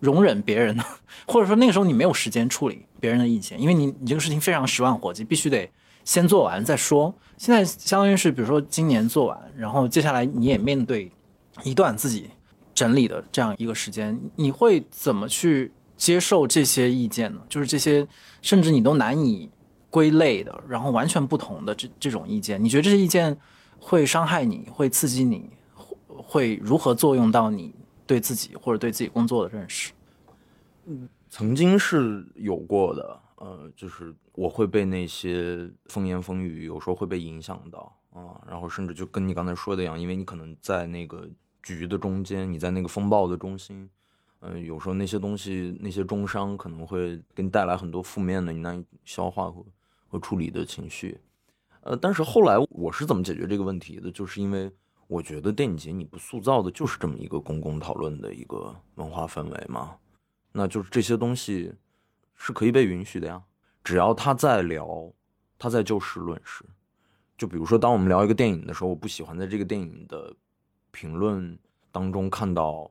容忍别人的，或者说那个时候你没有时间处理别人的意见，因为你你这个事情非常十万火急，必须得。先做完再说。现在相当于是，比如说今年做完，然后接下来你也面对一段自己整理的这样一个时间，你会怎么去接受这些意见呢？就是这些甚至你都难以归类的，然后完全不同的这这种意见，你觉得这些意见会伤害你，会刺激你，会如何作用到你对自己或者对自己工作的认识？嗯，曾经是有过的。呃，就是我会被那些风言风语，有时候会被影响到啊，然后甚至就跟你刚才说的一样，因为你可能在那个局的中间，你在那个风暴的中心，嗯，有时候那些东西，那些中伤可能会给你带来很多负面的、你难以消化和和处理的情绪。呃，但是后来我是怎么解决这个问题的？就是因为我觉得电影节你不塑造的就是这么一个公共讨论的一个文化氛围嘛？那就是这些东西。是可以被允许的呀，只要他在聊，他在就事论事。就比如说，当我们聊一个电影的时候，我不喜欢在这个电影的评论当中看到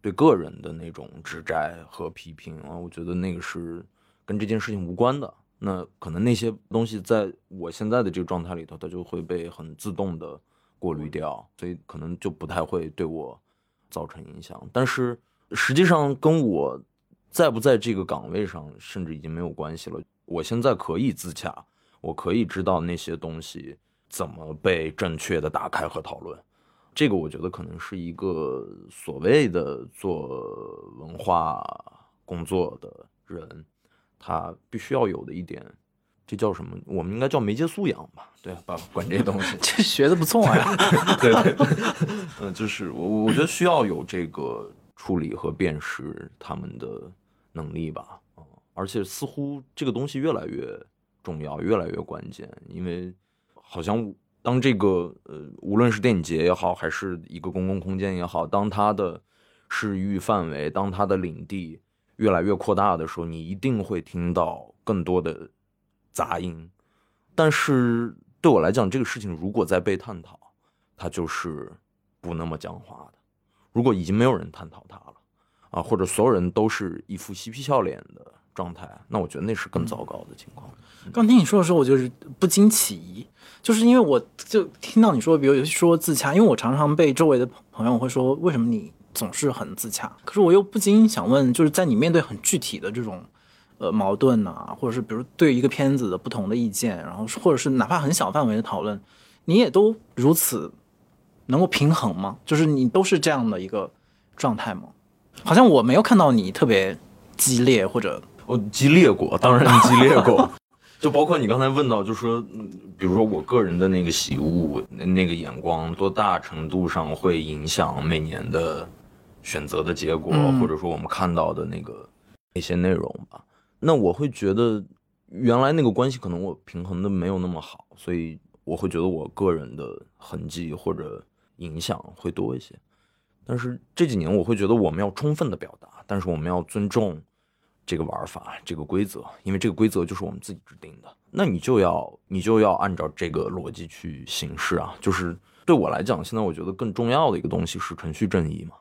对个人的那种指摘和批评啊，我觉得那个是跟这件事情无关的。那可能那些东西在我现在的这个状态里头，它就会被很自动的过滤掉，所以可能就不太会对我造成影响。但是实际上跟我在不在这个岗位上，甚至已经没有关系了。我现在可以自洽，我可以知道那些东西怎么被正确的打开和讨论。这个我觉得可能是一个所谓的做文化工作的人，他必须要有的一点，这叫什么？我们应该叫媒介素养吧？对，把管这些东西，这学的不错呀。对对对，嗯，就是我我觉得需要有这个处理和辨识他们的能力吧。嗯，而且似乎这个东西越来越重要，越来越关键，因为好像。当这个呃，无论是电影节也好，还是一个公共空间也好，当它的视域范围，当它的领地越来越扩大的时候，你一定会听到更多的杂音。但是对我来讲，这个事情如果在被探讨，它就是不那么僵化的。如果已经没有人探讨它了，啊，或者所有人都是一副嬉皮笑脸的状态，那我觉得那是更糟糕的情况。刚听你说的时候，我就是不禁起疑。就是因为我就听到你说，比如说自洽，因为我常常被周围的朋友会说，为什么你总是很自洽？可是我又不禁想问，就是在你面对很具体的这种呃矛盾呐，或者是比如对一个片子的不同的意见，然后或者是哪怕很小范围的讨论，你也都如此能够平衡吗？就是你都是这样的一个状态吗？好像我没有看到你特别激烈或者我激烈过，当然激烈过。就包括你刚才问到，就说，比如说我个人的那个喜恶，那个眼光，多大程度上会影响每年的选择的结果，或者说我们看到的那个那些内容吧？那我会觉得，原来那个关系可能我平衡的没有那么好，所以我会觉得我个人的痕迹或者影响会多一些。但是这几年我会觉得，我们要充分的表达，但是我们要尊重。这个玩法，这个规则，因为这个规则就是我们自己制定的，那你就要你就要按照这个逻辑去行事啊。就是对我来讲，现在我觉得更重要的一个东西是程序正义嘛。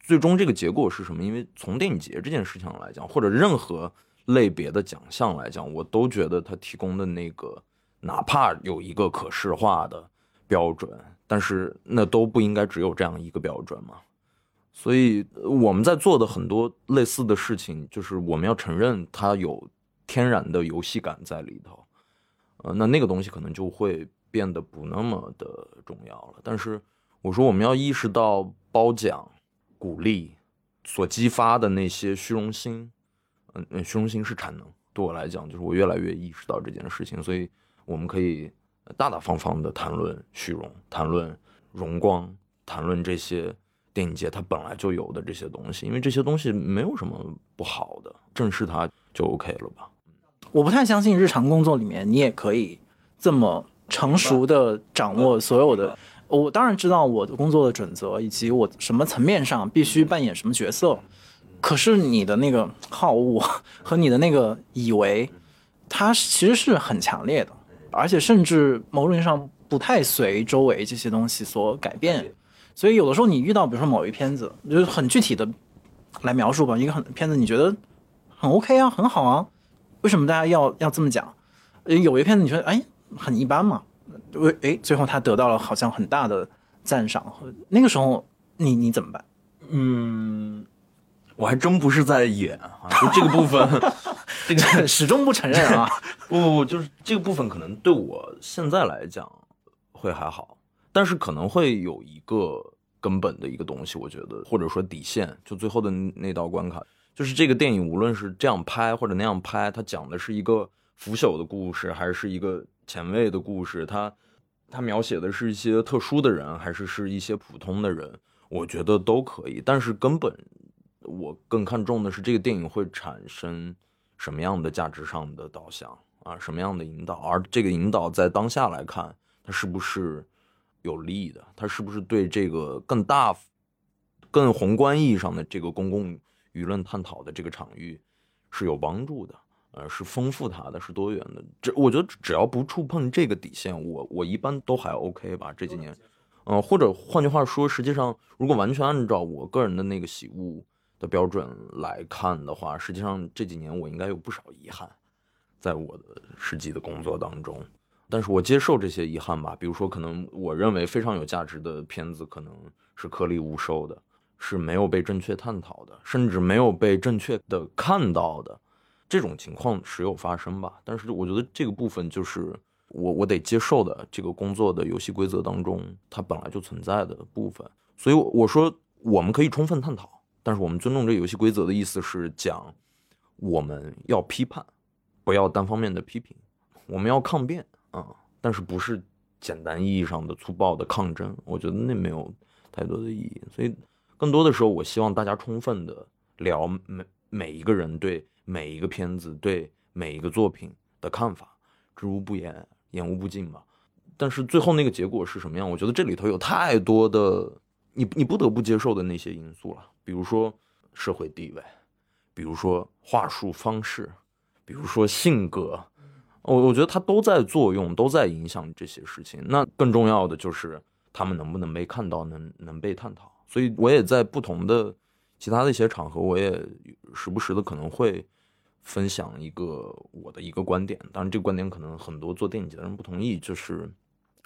最终这个结果是什么？因为从电影节这件事情来讲，或者任何类别的奖项来讲，我都觉得它提供的那个，哪怕有一个可视化的标准，但是那都不应该只有这样一个标准嘛。所以我们在做的很多类似的事情，就是我们要承认它有天然的游戏感在里头，呃，那那个东西可能就会变得不那么的重要了。但是我说我们要意识到褒奖、鼓励所激发的那些虚荣心，嗯，虚荣心是产能。对我来讲，就是我越来越意识到这件事情，所以我们可以大大方方的谈论虚荣，谈论荣光，谈论这些。电影节它本来就有的这些东西，因为这些东西没有什么不好的，正视它就 OK 了吧？我不太相信日常工作里面你也可以这么成熟的掌握所有的。我当然知道我的工作的准则以及我什么层面上必须扮演什么角色，可是你的那个好恶和你的那个以为，它其实是很强烈的，而且甚至某种意义上不太随周围这些东西所改变。所以有的时候你遇到，比如说某一片子，就是很具体的来描述吧，一个很片子你觉得很 OK 啊，很好啊，为什么大家要要这么讲？有一片子你觉得哎很一般嘛，为哎最后他得到了好像很大的赞赏和那个时候你你怎么办？嗯，我还真不是在演啊，就这个部分，这个始终不承认啊。不不不，就是这个部分可能对我现在来讲会还好。但是可能会有一个根本的一个东西，我觉得，或者说底线，就最后的那道关卡，就是这个电影无论是这样拍或者那样拍，它讲的是一个腐朽的故事，还是一个前卫的故事，它它描写的是一些特殊的人，还是是一些普通的人，我觉得都可以。但是根本我更看重的是这个电影会产生什么样的价值上的导向啊，什么样的引导，而这个引导在当下来看，它是不是？有利的，它是不是对这个更大、更宏观意义上的这个公共舆论探讨的这个场域是有帮助的？呃，是丰富它的，是多元的。这我觉得只要不触碰这个底线，我我一般都还 OK 吧。这几年，嗯，或者换句话说，实际上如果完全按照我个人的那个喜恶的标准来看的话，实际上这几年我应该有不少遗憾。在我的实际的工作当中。但是我接受这些遗憾吧，比如说，可能我认为非常有价值的片子，可能是颗粒无收的，是没有被正确探讨的，甚至没有被正确的看到的，这种情况时有发生吧。但是我觉得这个部分就是我我得接受的这个工作的游戏规则当中，它本来就存在的部分。所以我说我们可以充分探讨，但是我们尊重这游戏规则的意思是讲我们要批判，不要单方面的批评，我们要抗辩。啊，但是不是简单意义上的粗暴的抗争？我觉得那没有太多的意义。所以，更多的时候，我希望大家充分的聊每每一个人对每一个片子、对每一个作品的看法，知无不言，言无不尽吧。但是最后那个结果是什么样？我觉得这里头有太多的你你不得不接受的那些因素了，比如说社会地位，比如说话术方式，比如说性格。我我觉得它都在作用，都在影响这些事情。那更重要的就是他们能不能被看到，能能被探讨。所以我也在不同的其他的一些场合，我也时不时的可能会分享一个我的一个观点。当然，这个观点可能很多做电影节的人不同意。就是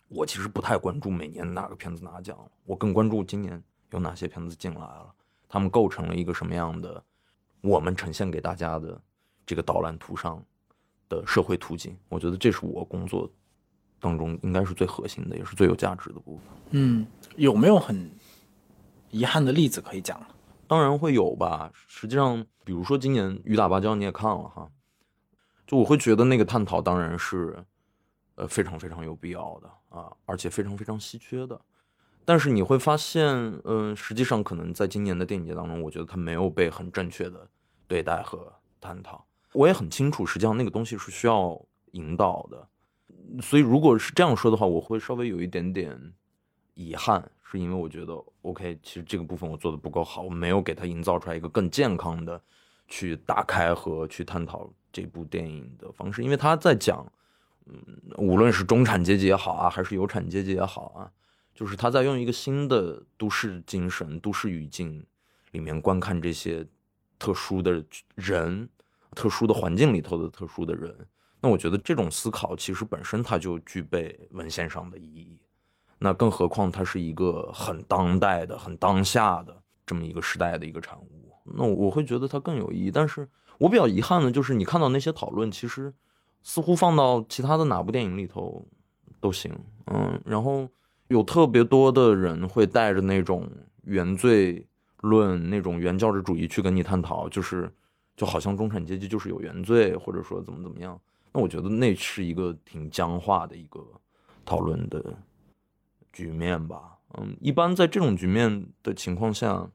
我其实不太关注每年哪个片子拿奖，我更关注今年有哪些片子进来了，他们构成了一个什么样的我们呈现给大家的这个导览图上。的社会途径，我觉得这是我工作当中应该是最核心的，也是最有价值的部分。嗯，有没有很遗憾的例子可以讲？当然会有吧。实际上，比如说今年《雨打芭蕉》，你也看了哈，就我会觉得那个探讨当然是呃非常非常有必要的啊，而且非常非常稀缺的。但是你会发现，嗯，实际上可能在今年的电影节当中，我觉得它没有被很正确的对待和探讨。我也很清楚，实际上那个东西是需要引导的，所以如果是这样说的话，我会稍微有一点点遗憾，是因为我觉得，OK，其实这个部分我做的不够好，我没有给他营造出来一个更健康的去打开和去探讨这部电影的方式，因为他在讲，嗯，无论是中产阶级也好啊，还是有产阶级也好啊，就是他在用一个新的都市精神、都市语境里面观看这些特殊的人。特殊的环境里头的特殊的人，那我觉得这种思考其实本身它就具备文献上的意义，那更何况它是一个很当代的、很当下的这么一个时代的一个产物，那我会觉得它更有意义。但是我比较遗憾的就是，你看到那些讨论，其实似乎放到其他的哪部电影里头都行，嗯，然后有特别多的人会带着那种原罪论、那种原教旨主义去跟你探讨，就是。就好像中产阶级就是有原罪，或者说怎么怎么样，那我觉得那是一个挺僵化的一个讨论的局面吧。嗯，一般在这种局面的情况下，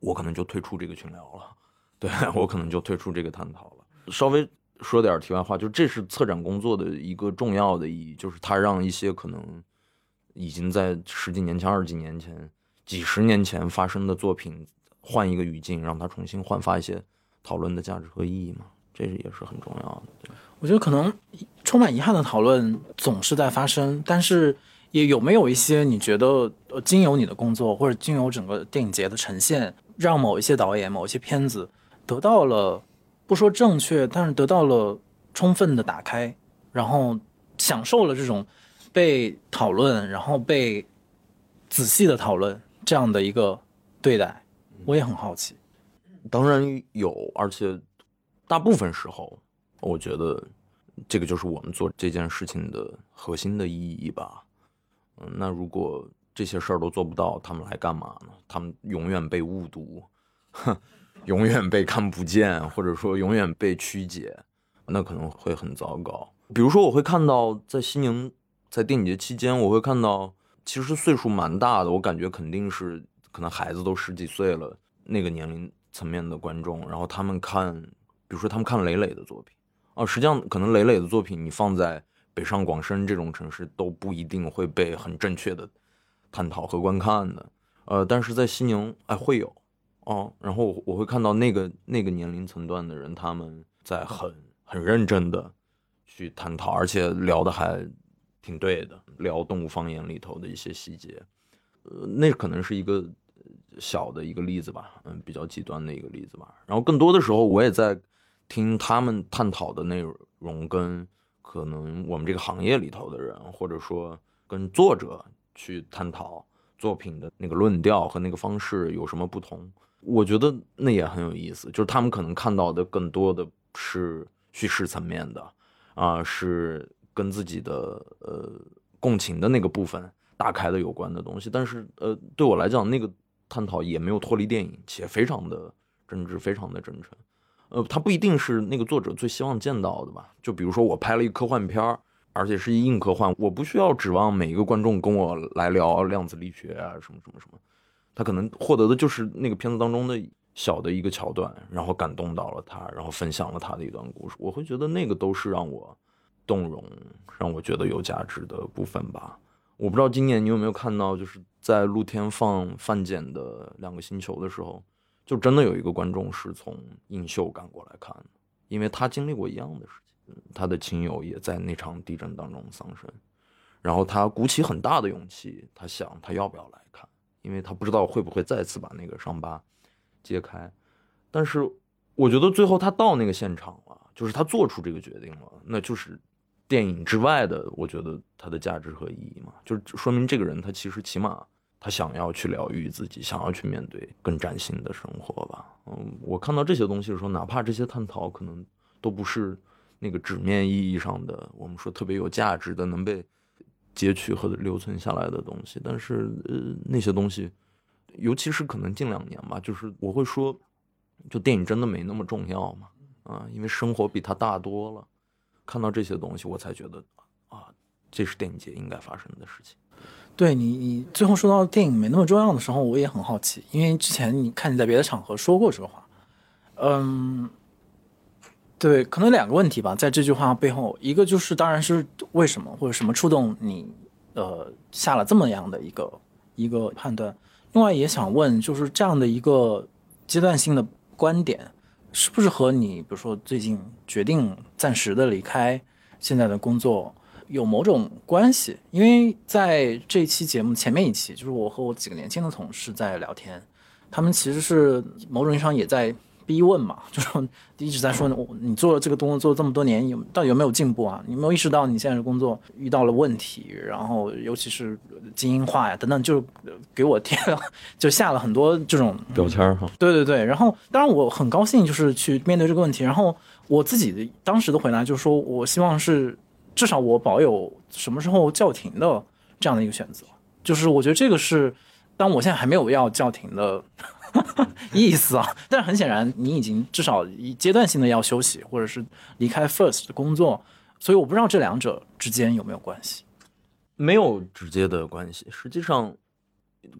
我可能就退出这个群聊了，对我可能就退出这个探讨了。稍微说点题外话，就这是策展工作的一个重要的意义，就是它让一些可能已经在十几年前、二十几年前、几十年前发生的作品换一个语境，让它重新焕发一些。讨论的价值和意义嘛，这是也是很重要的。我觉得可能充满遗憾的讨论总是在发生，但是也有没有一些你觉得经由你的工作或者经由整个电影节的呈现，让某一些导演、某一些片子得到了不说正确，但是得到了充分的打开，然后享受了这种被讨论，然后被仔细的讨论这样的一个对待，我也很好奇。当然有，而且大部分时候，我觉得这个就是我们做这件事情的核心的意义吧。嗯，那如果这些事儿都做不到，他们来干嘛呢？他们永远被误读，哼，永远被看不见，或者说永远被曲解，那可能会很糟糕。比如说，我会看到在西宁，在电影节期间，我会看到其实岁数蛮大的，我感觉肯定是可能孩子都十几岁了，那个年龄。层面的观众，然后他们看，比如说他们看磊磊的作品，哦，实际上可能磊磊的作品你放在北上广深这种城市都不一定会被很正确的探讨和观看的，呃，但是在西宁哎会有，哦，然后我会看到那个那个年龄层段的人他们在很很认真的去探讨，而且聊的还挺对的，聊动物方言里头的一些细节，呃，那可能是一个。小的一个例子吧，嗯，比较极端的一个例子吧。然后更多的时候，我也在听他们探讨的内容跟可能我们这个行业里头的人，或者说跟作者去探讨作品的那个论调和那个方式有什么不同，我觉得那也很有意思。就是他们可能看到的更多的是叙事层面的，啊，是跟自己的呃共情的那个部分打开的有关的东西。但是呃，对我来讲，那个探讨也没有脱离电影，且非常的真挚，非常的真诚。呃，它不一定是那个作者最希望见到的吧？就比如说我拍了一个科幻片儿，而且是一硬科幻，我不需要指望每一个观众跟我来聊量子力学啊什么什么什么，他可能获得的就是那个片子当中的小的一个桥段，然后感动到了他，然后分享了他的一段故事。我会觉得那个都是让我动容，让我觉得有价值的部分吧。我不知道今年你有没有看到，就是在露天放范简的《两个星球》的时候。就真的有一个观众是从映秀赶过来看，因为他经历过一样的事情，他的亲友也在那场地震当中丧生，然后他鼓起很大的勇气，他想他要不要来看，因为他不知道会不会再次把那个伤疤揭开。但是我觉得最后他到那个现场了，就是他做出这个决定了，那就是电影之外的，我觉得它的价值和意义嘛，就说明这个人他其实起码。他想要去疗愈自己，想要去面对更崭新的生活吧。嗯，我看到这些东西的时候，哪怕这些探讨可能都不是那个纸面意义上的，我们说特别有价值的、能被截取和留存下来的东西，但是呃，那些东西，尤其是可能近两年吧，就是我会说，就电影真的没那么重要嘛？啊，因为生活比它大多了。看到这些东西，我才觉得啊，这是电影节应该发生的事情。对你，你最后说到电影没那么重要的时候，我也很好奇，因为之前你看你在别的场合说过这个话，嗯，对，可能两个问题吧，在这句话背后，一个就是当然是为什么或者什么触动你，呃，下了这么样的一个一个判断，另外也想问，就是这样的一个阶段性的观点，是不是和你比如说最近决定暂时的离开现在的工作？有某种关系，因为在这期节目前面一期，就是我和我几个年轻的同事在聊天，他们其实是某种意义上也在逼问嘛，就是一直在说，你做了这个工作做了这么多年，有到底有没有进步啊？你有没有意识到你现在的工作遇到了问题？然后尤其是精英化呀等等，就给我贴了，就下了很多这种标签哈。对对对，然后当然我很高兴，就是去面对这个问题。然后我自己的当时的回答就是说，我希望是。至少我保有什么时候叫停的这样的一个选择，就是我觉得这个是，当我现在还没有要叫停的 意思啊，但是很显然你已经至少一阶段性的要休息，或者是离开 First 的工作，所以我不知道这两者之间有没有关系，没有直接的关系。实际上，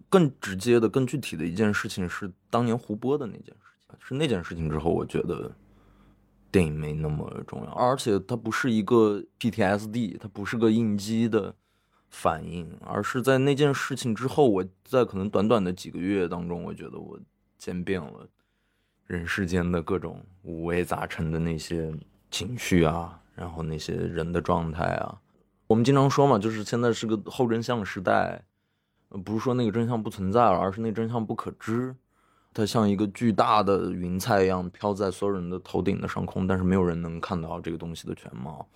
更直接的、更具体的一件事情是当年胡波的那件事情，是那件事情之后，我觉得。电影没那么重要，而且它不是一个 PTSD，它不是个应激的反应，而是在那件事情之后，我在可能短短的几个月当中，我觉得我渐变了人世间的各种五味杂陈的那些情绪啊，然后那些人的状态啊。我们经常说嘛，就是现在是个后真相时代，不是说那个真相不存在了，而是那真相不可知。它像一个巨大的云彩一样飘在所有人的头顶的上空，但是没有人能看到这个东西的全貌。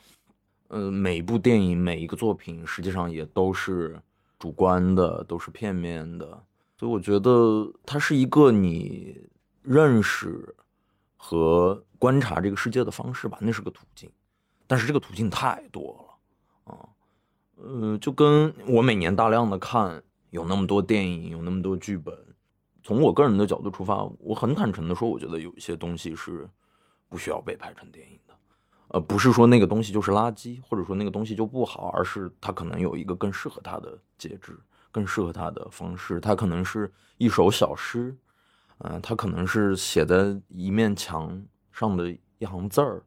呃，每一部电影、每一个作品，实际上也都是主观的，都是片面的。所以我觉得它是一个你认识和观察这个世界的方式吧，那是个途径。但是这个途径太多了啊，呃，就跟我每年大量的看，有那么多电影，有那么多剧本。从我个人的角度出发，我很坦诚的说，我觉得有一些东西是不需要被拍成电影的，呃，不是说那个东西就是垃圾，或者说那个东西就不好，而是它可能有一个更适合它的介质，更适合它的方式。它可能是一首小诗，嗯，它可能是写在一面墙上的一行字儿，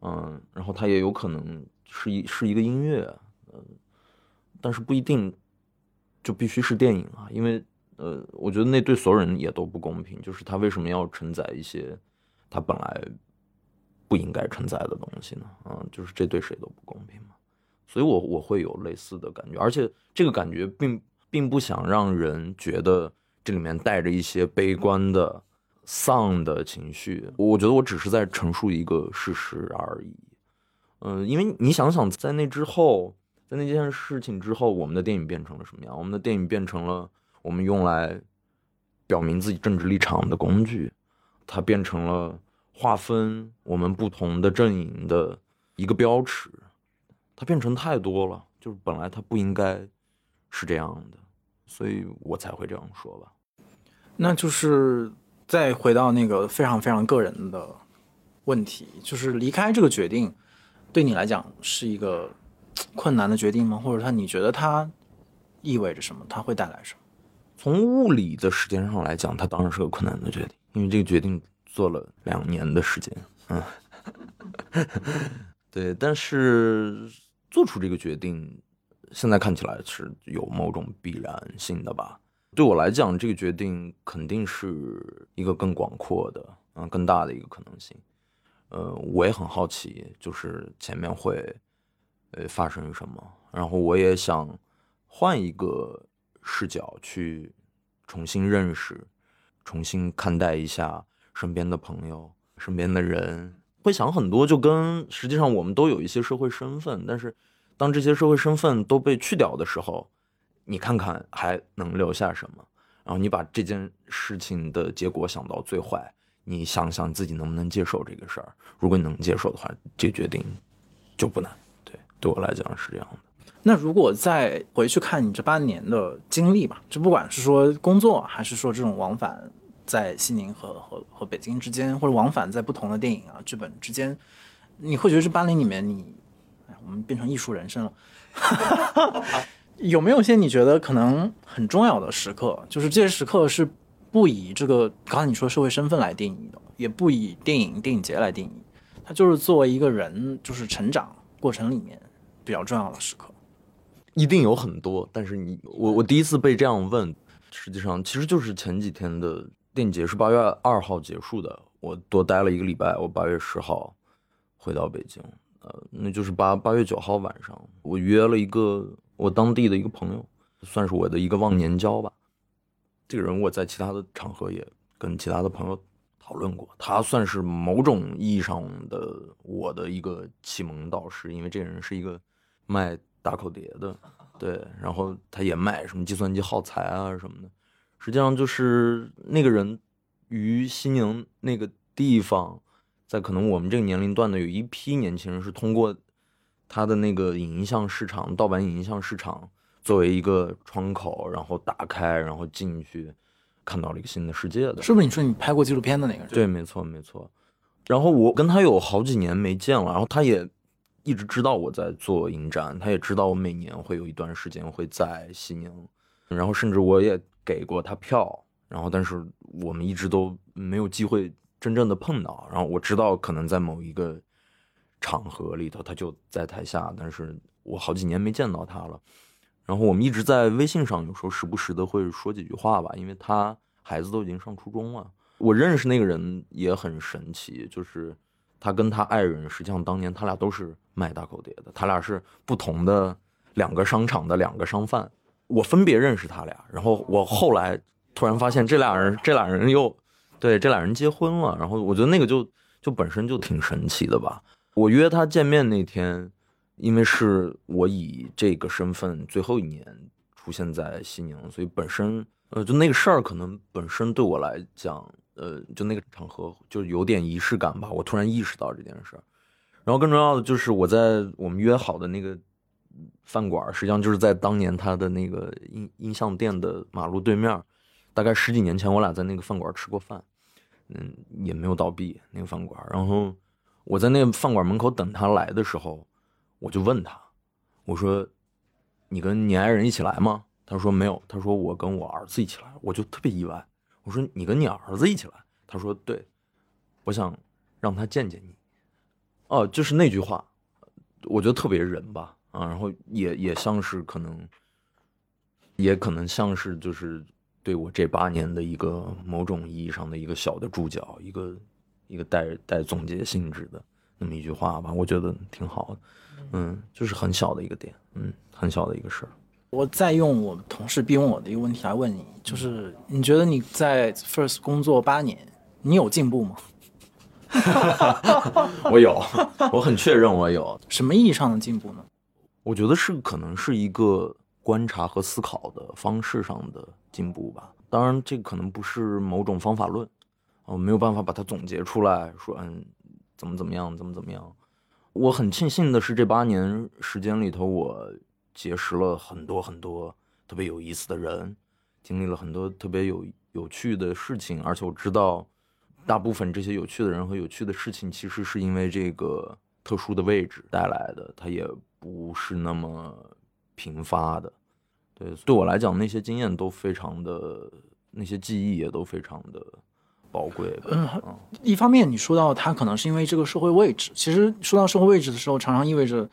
嗯，然后它也有可能是一是一个音乐，嗯，但是不一定就必须是电影啊，因为。呃，我觉得那对所有人也都不公平。就是他为什么要承载一些他本来不应该承载的东西呢？嗯，就是这对谁都不公平嘛。所以，我我会有类似的感觉，而且这个感觉并并不想让人觉得这里面带着一些悲观的、丧的情绪。我觉得我只是在陈述一个事实而已。嗯，因为你想想，在那之后，在那件事情之后，我们的电影变成了什么样？我们的电影变成了我们用来表明自己政治立场的工具，它变成了划分我们不同的阵营的一个标尺，它变成太多了。就是本来它不应该是这样的，所以我才会这样说吧。那就是再回到那个非常非常个人的问题，就是离开这个决定。对你来讲是一个困难的决定吗？或者他你觉得它意味着什么？它会带来什么？从物理的时间上来讲，它当然是个困难的决定，因为这个决定做了两年的时间。嗯，对。但是做出这个决定，现在看起来是有某种必然性的吧？对我来讲，这个决定肯定是一个更广阔的、嗯，更大的一个可能性。呃，我也很好奇，就是前面会，呃，发生什么？然后我也想换一个视角去重新认识、重新看待一下身边的朋友、身边的人。会想很多，就跟实际上我们都有一些社会身份，但是当这些社会身份都被去掉的时候，你看看还能留下什么？然后你把这件事情的结果想到最坏。你想想自己能不能接受这个事儿？如果你能接受的话，这决定就不难。对，对我来讲是这样的。那如果再回去看你这八年的经历吧，就不管是说工作，还是说这种往返在西宁和和和北京之间，或者往返在不同的电影啊剧本之间，你会觉得这八年里面，你，哎，我们变成艺术人生了，有没有些你觉得可能很重要的时刻？就是这些时刻是。不以这个刚才你说社会身份来定义的，也不以电影电影节来定义，它就是作为一个人，就是成长过程里面比较重要的时刻。一定有很多，但是你我我第一次被这样问，实际上其实就是前几天的电影节是八月二号结束的，我多待了一个礼拜，我八月十号回到北京，呃，那就是八八月九号晚上，我约了一个我当地的一个朋友，算是我的一个忘年交吧。这个人我在其他的场合也跟其他的朋友讨论过，他算是某种意义上的我的一个启蒙导师，因为这个人是一个卖大口碟的，对，然后他也卖什么计算机耗材啊什么的。实际上就是那个人于西宁那个地方，在可能我们这个年龄段的有一批年轻人是通过他的那个影像市场、盗版影像市场。作为一个窗口，然后打开，然后进去，看到了一个新的世界的，是不是？你说你拍过纪录片的那个人？对，没错，没错。然后我跟他有好几年没见了，然后他也一直知道我在做影展，他也知道我每年会有一段时间会在西宁，然后甚至我也给过他票，然后但是我们一直都没有机会真正的碰到。然后我知道可能在某一个场合里头，他就在台下，但是我好几年没见到他了。然后我们一直在微信上，有时候时不时的会说几句话吧，因为他孩子都已经上初中了。我认识那个人也很神奇，就是他跟他爱人，实际上当年他俩都是卖大口碟的，他俩是不同的两个商场的两个商贩。我分别认识他俩，然后我后来突然发现这俩人，这俩人又对这俩人结婚了。然后我觉得那个就就本身就挺神奇的吧。我约他见面那天。因为是我以这个身份最后一年出现在西宁，所以本身呃，就那个事儿可能本身对我来讲，呃，就那个场合就有点仪式感吧。我突然意识到这件事儿，然后更重要的就是我在我们约好的那个饭馆，实际上就是在当年他的那个音音像店的马路对面，大概十几年前我俩在那个饭馆吃过饭，嗯，也没有倒闭那个饭馆。然后我在那个饭馆门口等他来的时候。我就问他，我说：“你跟你爱人一起来吗？”他说：“没有。”他说：“我跟我儿子一起来。”我就特别意外。我说：“你跟你儿子一起来？”他说：“对，我想让他见见你。”哦，就是那句话，我觉得特别人吧啊，然后也也像是可能，也可能像是就是对我这八年的一个某种意义上的一个小的注脚，一个一个带带总结性质的那么一句话吧，我觉得挺好的。嗯，就是很小的一个点，嗯，很小的一个事儿。我再用我同事逼问我的一个问题来问你，就是你觉得你在 First 工作八年，你有进步吗？我有，我很确认我有。什么意义上的进步呢？我觉得是可能是一个观察和思考的方式上的进步吧。当然，这可能不是某种方法论，我没有办法把它总结出来说，嗯，怎么怎么样，怎么怎么样。我很庆幸的是，这八年时间里头，我结识了很多很多特别有意思的人，经历了很多特别有有趣的事情，而且我知道，大部分这些有趣的人和有趣的事情，其实是因为这个特殊的位置带来的，它也不是那么频发的。对，对我来讲，那些经验都非常的，那些记忆也都非常的。宝贵。嗯，一方面你说到他可能是因为这个社会位置，其实说到社会位置的时候，常常意味着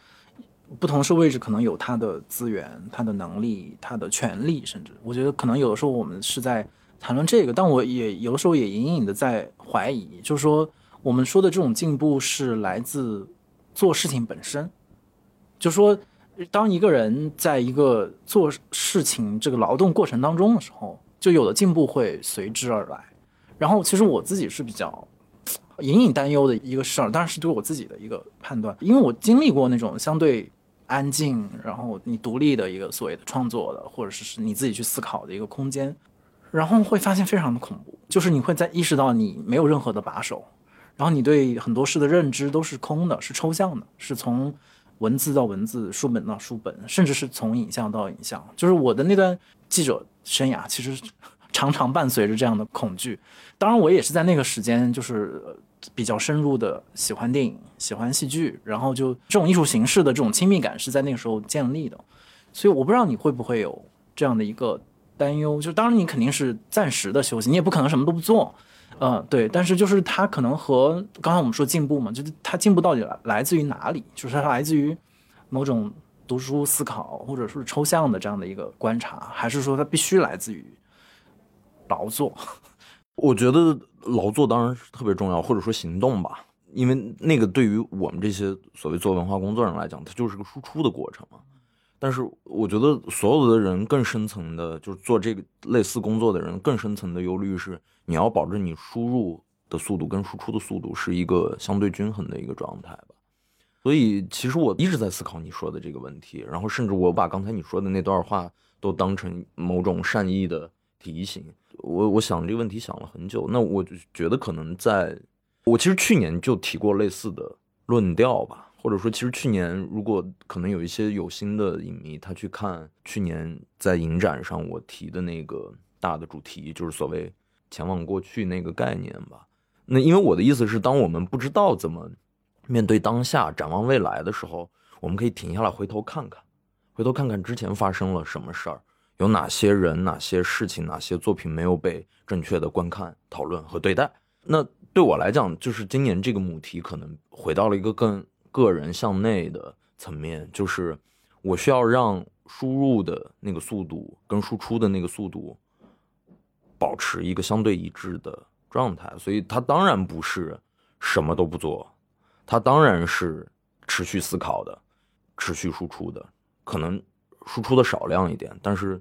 不同社会位置可能有他的资源、他的能力、他的权利，甚至我觉得可能有的时候我们是在谈论这个，但我也有的时候也隐隐的在怀疑，就是说我们说的这种进步是来自做事情本身，就说当一个人在一个做事情这个劳动过程当中的时候，就有的进步会随之而来。然后，其实我自己是比较隐隐担忧的一个事儿，当然是对我自己的一个判断，因为我经历过那种相对安静，然后你独立的一个所谓的创作的，或者是是你自己去思考的一个空间，然后会发现非常的恐怖，就是你会在意识到你没有任何的把手，然后你对很多事的认知都是空的，是抽象的，是从文字到文字，书本到书本，甚至是从影像到影像，就是我的那段记者生涯，其实。常常伴随着这样的恐惧，当然我也是在那个时间，就是比较深入的喜欢电影、喜欢戏剧，然后就这种艺术形式的这种亲密感是在那个时候建立的，所以我不知道你会不会有这样的一个担忧，就当然你肯定是暂时的休息，你也不可能什么都不做，嗯，对，但是就是它可能和刚才我们说进步嘛，就是它进步到底来自于哪里？就是它来自于某种读书思考，或者是抽象的这样的一个观察，还是说它必须来自于？劳作，我觉得劳作当然是特别重要，或者说行动吧，因为那个对于我们这些所谓做文化工作人来讲，它就是个输出的过程嘛。但是我觉得所有的人更深层的，就是做这个类似工作的人更深层的忧虑是，你要保证你输入的速度跟输出的速度是一个相对均衡的一个状态吧。所以其实我一直在思考你说的这个问题，然后甚至我把刚才你说的那段话都当成某种善意的提醒。我我想这个问题想了很久，那我就觉得可能在，我其实去年就提过类似的论调吧，或者说其实去年如果可能有一些有心的影迷，他去看去年在影展上我提的那个大的主题，就是所谓前往过去那个概念吧。那因为我的意思是，当我们不知道怎么面对当下、展望未来的时候，我们可以停下来回头看看，回头看看之前发生了什么事儿。有哪些人、哪些事情、哪些作品没有被正确的观看、讨论和对待？那对我来讲，就是今年这个母题可能回到了一个更个人向内的层面，就是我需要让输入的那个速度跟输出的那个速度保持一个相对一致的状态。所以，它当然不是什么都不做，它当然是持续思考的、持续输出的，可能输出的少量一点，但是。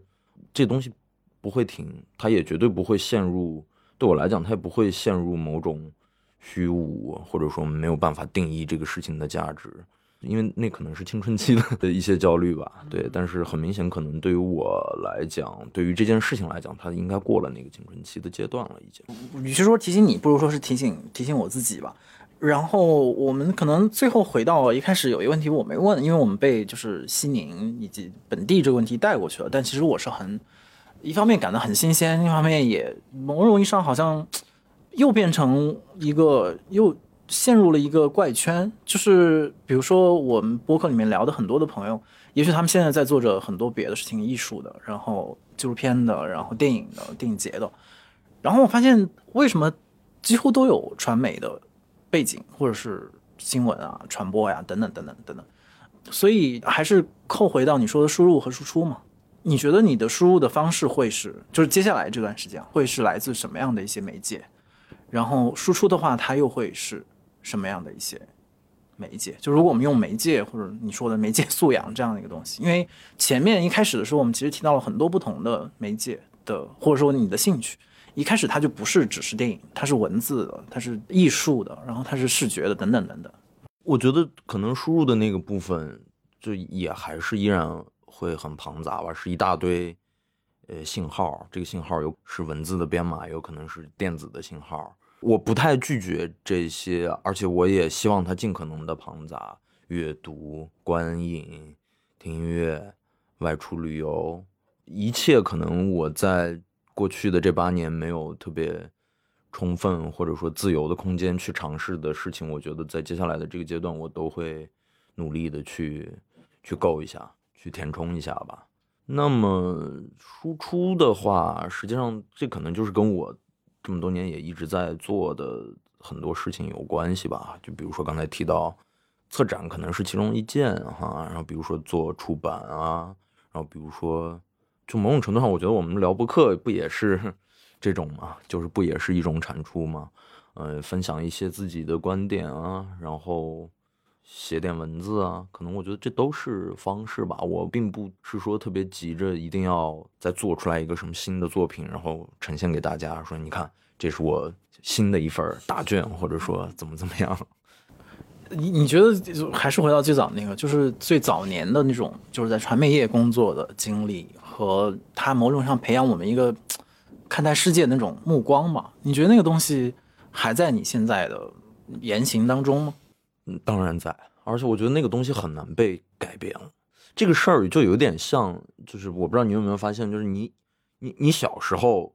这东西不会停，它也绝对不会陷入。对我来讲，它也不会陷入某种虚无，或者说没有办法定义这个事情的价值，因为那可能是青春期的的一些焦虑吧。对，但是很明显，可能对于我来讲，对于这件事情来讲，他应该过了那个青春期的阶段了，已经。与其说提醒你，不如说是提醒提醒我自己吧。然后我们可能最后回到一开始有一个问题我没问，因为我们被就是西宁以及本地这个问题带过去了。但其实我是很一方面感到很新鲜，另一方面也某种意义上好像又变成一个又陷入了一个怪圈。就是比如说我们播客里面聊的很多的朋友，也许他们现在在做着很多别的事情，艺术的，然后纪录片的，然后电影的，电影节的。然后我发现为什么几乎都有传媒的。背景或者是新闻啊、传播呀等等等等等等，所以还是扣回到你说的输入和输出嘛？你觉得你的输入的方式会是，就是接下来这段时间会是来自什么样的一些媒介？然后输出的话，它又会是什么样的一些媒介？就如果我们用媒介或者你说的媒介素养这样的一个东西，因为前面一开始的时候，我们其实提到了很多不同的媒介的，或者说你的兴趣。一开始它就不是只是电影，它是文字的，它是艺术的，然后它是视觉的，等等等等。我觉得可能输入的那个部分，就也还是依然会很庞杂吧，是一大堆呃信号，这个信号有是文字的编码，有可能是电子的信号。我不太拒绝这些，而且我也希望它尽可能的庞杂。阅读、观影、听音乐、外出旅游，一切可能我在过去的这八年没有特别充分或者说自由的空间去尝试的事情，我觉得在接下来的这个阶段，我都会努力的去去够一下，去填充一下吧。那么输出的话，实际上这可能就是跟我。这么多年也一直在做的很多事情有关系吧，就比如说刚才提到策展可能是其中一件哈，然后比如说做出版啊，然后比如说就某种程度上，我觉得我们聊博客不也是 这种嘛，就是不也是一种产出嘛，呃，分享一些自己的观点啊，然后。写点文字啊，可能我觉得这都是方式吧。我并不是说特别急着一定要再做出来一个什么新的作品，然后呈现给大家，说你看，这是我新的一份答卷，或者说怎么怎么样。你你觉得还是回到最早那个，就是最早年的那种，就是在传媒业工作的经历和他某种上培养我们一个看待世界那种目光嘛？你觉得那个东西还在你现在的言行当中吗？当然在，而且我觉得那个东西很难被改变了。这个事儿就有点像，就是我不知道你有没有发现，就是你，你，你小时候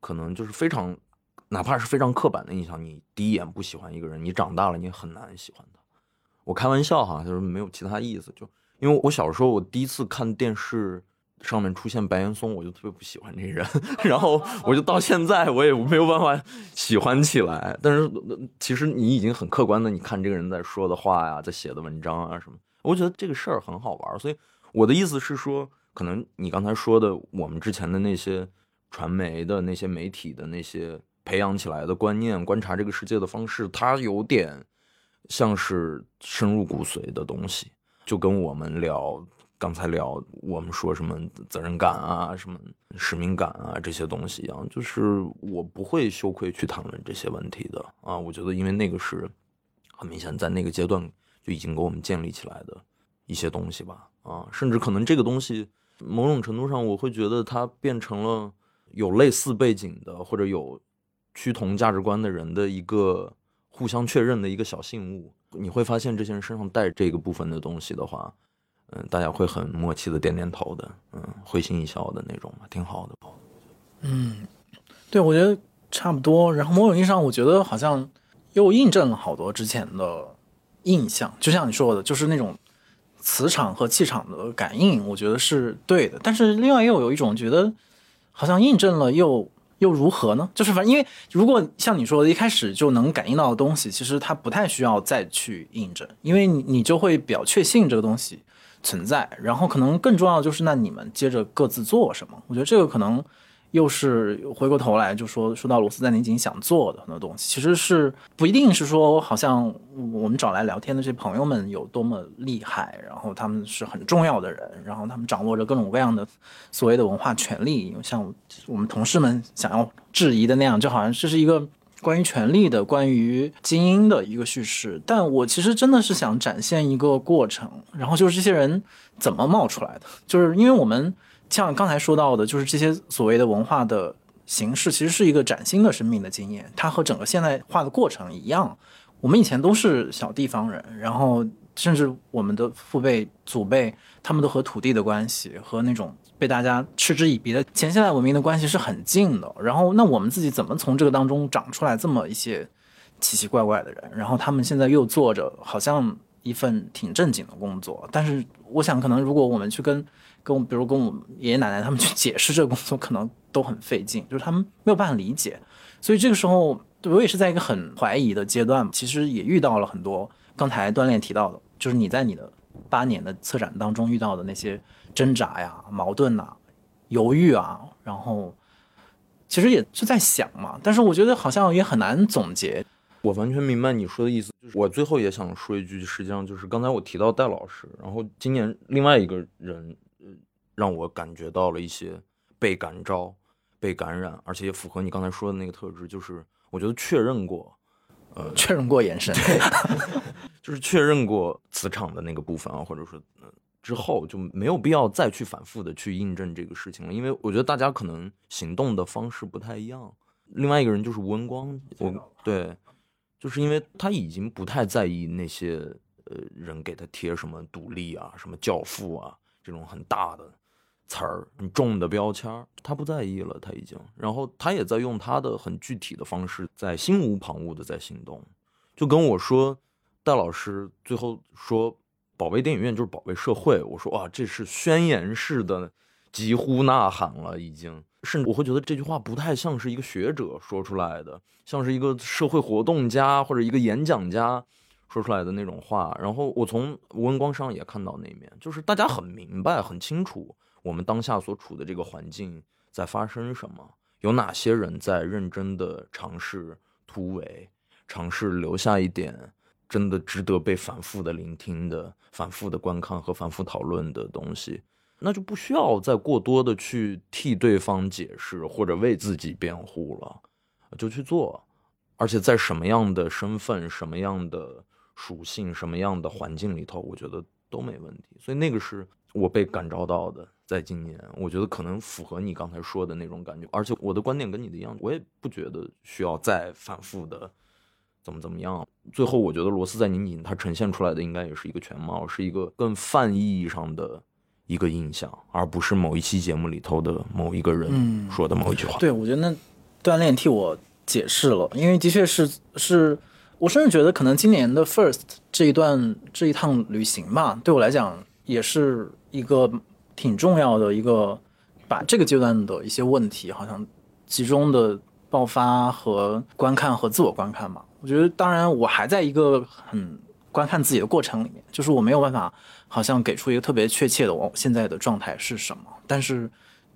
可能就是非常，哪怕是非常刻板的印象，你第一眼不喜欢一个人，你长大了你很难喜欢他。我开玩笑哈，就是没有其他意思，就因为我小时候我第一次看电视。上面出现白岩松，我就特别不喜欢这人，然后我就到现在我也没有办法喜欢起来。但是其实你已经很客观的，你看这个人在说的话呀，在写的文章啊什么，我觉得这个事儿很好玩。所以我的意思是说，可能你刚才说的，我们之前的那些传媒的那些媒体的那些培养起来的观念、观察这个世界的方式，它有点像是深入骨髓的东西，就跟我们聊。刚才聊我们说什么责任感啊，什么使命感啊这些东西一样，就是我不会羞愧去谈论这些问题的啊。我觉得，因为那个是很明显在那个阶段就已经给我们建立起来的一些东西吧啊，甚至可能这个东西某种程度上，我会觉得它变成了有类似背景的或者有趋同价值观的人的一个互相确认的一个小信物。你会发现，这些人身上带这个部分的东西的话。嗯，大家会很默契的点点头的，嗯，会心一笑的那种嘛，挺好的。嗯，对，我觉得差不多。然后某种意义上，我觉得好像又印证了好多之前的印象。就像你说的，就是那种磁场和气场的感应，我觉得是对的。但是另外又有一种觉得，好像印证了又又如何呢？就是反正因为如果像你说的，一开始就能感应到的东西，其实它不太需要再去印证，因为你你就会比较确信这个东西。存在，然后可能更重要的就是，那你们接着各自做什么？我觉得这个可能又是回过头来就说说到罗斯在宁锦想做的很多东西，其实是不一定是说好像我们找来聊天的这些朋友们有多么厉害，然后他们是很重要的人，然后他们掌握着各种各样的所谓的文化权利，像我们同事们想要质疑的那样，就好像这是一个。关于权力的，关于精英的一个叙事，但我其实真的是想展现一个过程，然后就是这些人怎么冒出来的，就是因为我们像刚才说到的，就是这些所谓的文化的形式，其实是一个崭新的生命的经验，它和整个现代化的过程一样，我们以前都是小地方人，然后甚至我们的父辈、祖辈，他们都和土地的关系和那种。被大家嗤之以鼻的前现代文明的关系是很近的，然后那我们自己怎么从这个当中长出来这么一些奇奇怪怪的人？然后他们现在又做着好像一份挺正经的工作，但是我想可能如果我们去跟跟我比如跟我爷爷奶奶他们去解释这个工作，可能都很费劲，就是他们没有办法理解。所以这个时候我也是在一个很怀疑的阶段，其实也遇到了很多刚才锻炼提到的，就是你在你的八年的策展当中遇到的那些。挣扎呀，矛盾呐，犹豫啊，然后其实也是在想嘛，但是我觉得好像也很难总结。我完全明白你说的意思，就是我最后也想说一句，实际上就是刚才我提到戴老师，然后今年另外一个人，让我感觉到了一些被感召、被感染，而且也符合你刚才说的那个特质，就是我觉得确认过，呃，确认过眼神，就是确认过磁场的那个部分啊，或者说，之后就没有必要再去反复的去印证这个事情了，因为我觉得大家可能行动的方式不太一样。另外一个人就是吴文光，我对，就是因为他已经不太在意那些呃人给他贴什么独立啊、什么教父啊这种很大的词儿、很重的标签他不在意了，他已经。然后他也在用他的很具体的方式，在心无旁骛的在行动，就跟我说，戴老师最后说，保卫电影院就是保卫社会。我说哇，这是宣言式的疾呼呐喊了，已经。甚至我会觉得这句话不太像是一个学者说出来的，像是一个社会活动家或者一个演讲家说出来的那种话。然后我从吴文光上也看到那面，就是大家很明白、很清楚我们当下所处的这个环境在发生什么，有哪些人在认真的尝试突围，尝试留下一点真的值得被反复的聆听的、反复的观看和反复讨论的东西。那就不需要再过多的去替对方解释或者为自己辩护了，就去做。而且在什么样的身份、什么样的属性、什么样的环境里头，我觉得都没问题。所以那个是我被感召到的，在今年，我觉得可能符合你刚才说的那种感觉。而且我的观点跟你的一样，我也不觉得需要再反复的怎么怎么样。最后，我觉得罗斯在拧紧，它呈现出来的应该也是一个全貌，是一个更泛意义上的。一个印象，而不是某一期节目里头的某一个人说的某一句话。对，我觉得那锻炼替我解释了，因为的确是是，我甚至觉得可能今年的 first 这一段这一趟旅行吧，对我来讲也是一个挺重要的一个，把这个阶段的一些问题好像集中的爆发和观看和自我观看吧。我觉得，当然我还在一个很观看自己的过程里面，就是我没有办法。好像给出一个特别确切的我现在的状态是什么，但是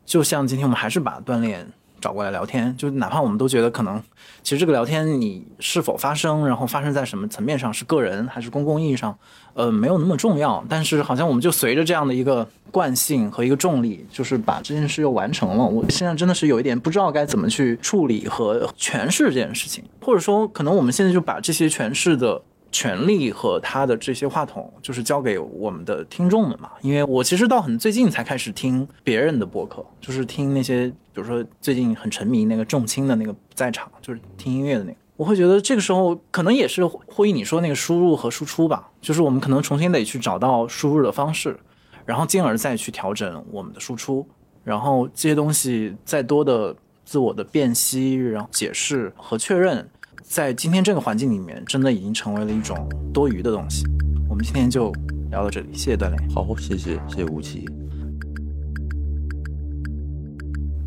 就像今天我们还是把锻炼找过来聊天，就哪怕我们都觉得可能其实这个聊天你是否发生，然后发生在什么层面上，是个人还是公共意义上，呃，没有那么重要。但是好像我们就随着这样的一个惯性和一个重力，就是把这件事又完成了。我现在真的是有一点不知道该怎么去处理和诠释这件事情，或者说可能我们现在就把这些诠释的。权利和他的这些话筒，就是交给我们的听众们嘛。因为我其实到很最近才开始听别人的播客，就是听那些，比如说最近很沉迷那个重青的那个不在场，就是听音乐的那个。我会觉得这个时候可能也是呼应你说那个输入和输出吧，就是我们可能重新得去找到输入的方式，然后进而再去调整我们的输出，然后这些东西再多的自我的辨析、然后解释和确认。在今天这个环境里面，真的已经成为了一种多余的东西。我们今天就聊到这里，谢谢锻炼。好，谢谢，谢谢吴奇。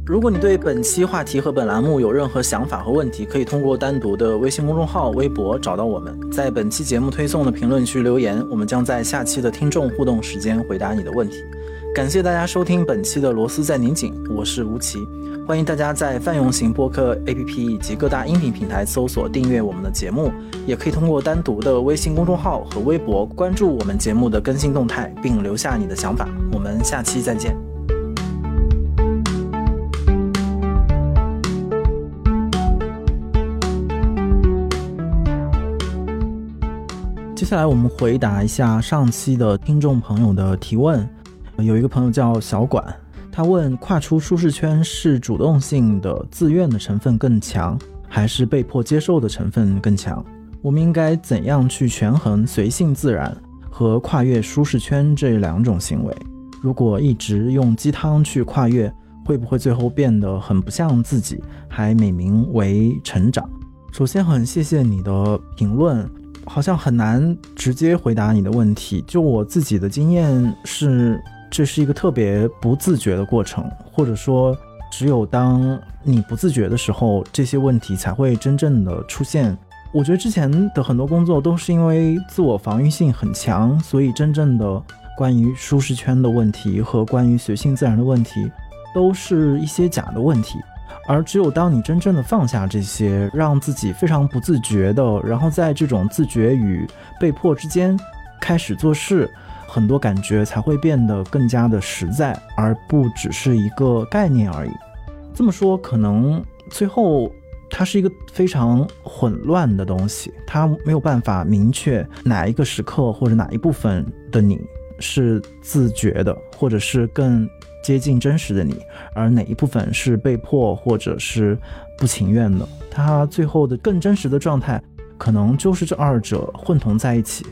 如果你对本期话题和本栏目有任何想法和问题，可以通过单独的微信公众号、微博找到我们，在本期节目推送的评论区留言，我们将在下期的听众互动时间回答你的问题。感谢大家收听本期的螺丝在拧紧，我是吴奇。欢迎大家在泛用型播客 APP 以及各大音频平台搜索订阅我们的节目，也可以通过单独的微信公众号和微博关注我们节目的更新动态，并留下你的想法。我们下期再见。接下来我们回答一下上期的听众朋友的提问，有一个朋友叫小管。他问：跨出舒适圈是主动性的、自愿的成分更强，还是被迫接受的成分更强？我们应该怎样去权衡随性自然和跨越舒适圈这两种行为？如果一直用鸡汤去跨越，会不会最后变得很不像自己，还美名为成长？首先，很谢谢你的评论，好像很难直接回答你的问题。就我自己的经验是。这是一个特别不自觉的过程，或者说，只有当你不自觉的时候，这些问题才会真正的出现。我觉得之前的很多工作都是因为自我防御性很强，所以真正的关于舒适圈的问题和关于随性自然的问题，都是一些假的问题。而只有当你真正的放下这些，让自己非常不自觉的，然后在这种自觉与被迫之间开始做事。很多感觉才会变得更加的实在，而不只是一个概念而已。这么说，可能最后它是一个非常混乱的东西，它没有办法明确哪一个时刻或者哪一部分的你是自觉的，或者是更接近真实的你，而哪一部分是被迫或者是不情愿的。它最后的更真实的状态，可能就是这二者混同在一起。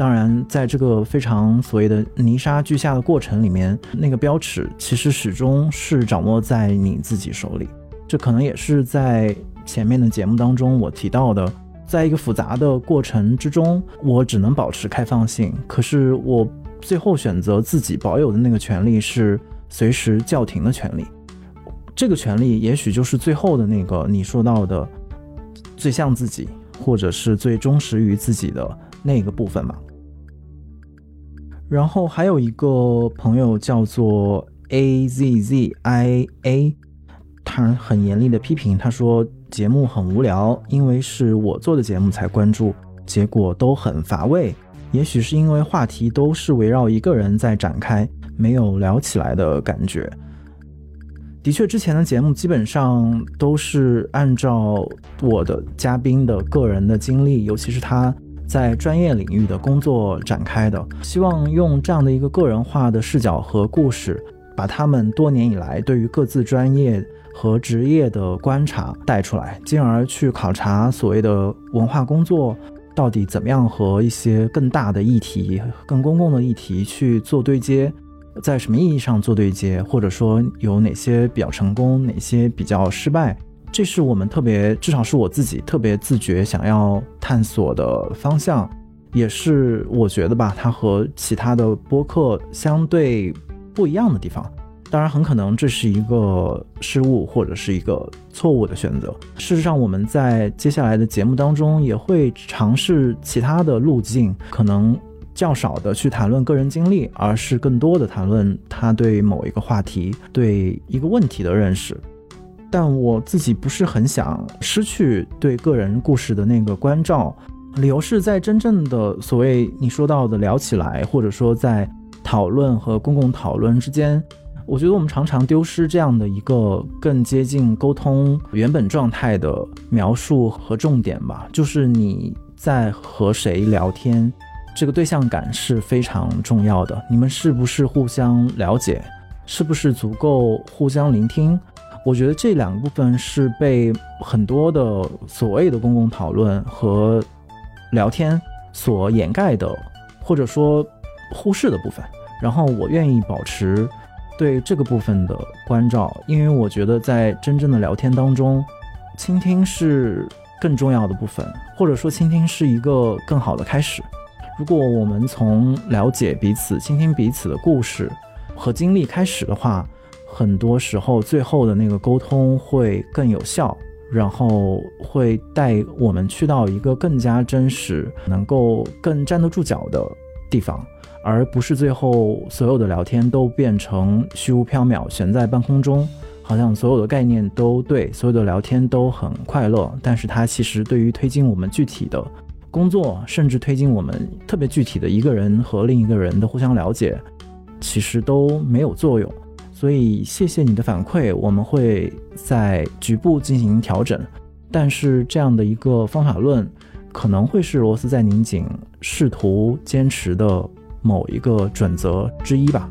当然，在这个非常所谓的泥沙俱下的过程里面，那个标尺其实始终是掌握在你自己手里。这可能也是在前面的节目当中我提到的，在一个复杂的过程之中，我只能保持开放性。可是我最后选择自己保有的那个权利是随时叫停的权利。这个权利也许就是最后的那个你说到的最像自己，或者是最忠实于自己的那个部分吧。然后还有一个朋友叫做 A Z Z I A，他很严厉的批评，他说节目很无聊，因为是我做的节目才关注，结果都很乏味。也许是因为话题都是围绕一个人在展开，没有聊起来的感觉。的确，之前的节目基本上都是按照我的嘉宾的个人的经历，尤其是他。在专业领域的工作展开的，希望用这样的一个个人化的视角和故事，把他们多年以来对于各自专业和职业的观察带出来，进而去考察所谓的文化工作到底怎么样和一些更大的议题、更公共的议题去做对接，在什么意义上做对接，或者说有哪些比较成功，哪些比较失败。这是我们特别，至少是我自己特别自觉想要探索的方向，也是我觉得吧，它和其他的播客相对不一样的地方。当然，很可能这是一个失误或者是一个错误的选择。事实上，我们在接下来的节目当中也会尝试其他的路径，可能较少的去谈论个人经历，而是更多的谈论他对某一个话题、对一个问题的认识。但我自己不是很想失去对个人故事的那个关照，理由是在真正的所谓你说到的聊起来，或者说在讨论和公共讨论之间，我觉得我们常常丢失这样的一个更接近沟通原本状态的描述和重点吧。就是你在和谁聊天，这个对象感是非常重要的。你们是不是互相了解？是不是足够互相聆听？我觉得这两个部分是被很多的所谓的公共讨论和聊天所掩盖的，或者说忽视的部分。然后我愿意保持对这个部分的关照，因为我觉得在真正的聊天当中，倾听是更重要的部分，或者说倾听是一个更好的开始。如果我们从了解彼此、倾听彼此的故事和经历开始的话，很多时候，最后的那个沟通会更有效，然后会带我们去到一个更加真实、能够更站得住脚的地方，而不是最后所有的聊天都变成虚无缥缈、悬在半空中，好像所有的概念都对，所有的聊天都很快乐，但是它其实对于推进我们具体的工作，甚至推进我们特别具体的一个人和另一个人的互相了解，其实都没有作用。所以，谢谢你的反馈，我们会在局部进行调整。但是，这样的一个方法论，可能会是罗斯在拧紧试图坚持的某一个准则之一吧。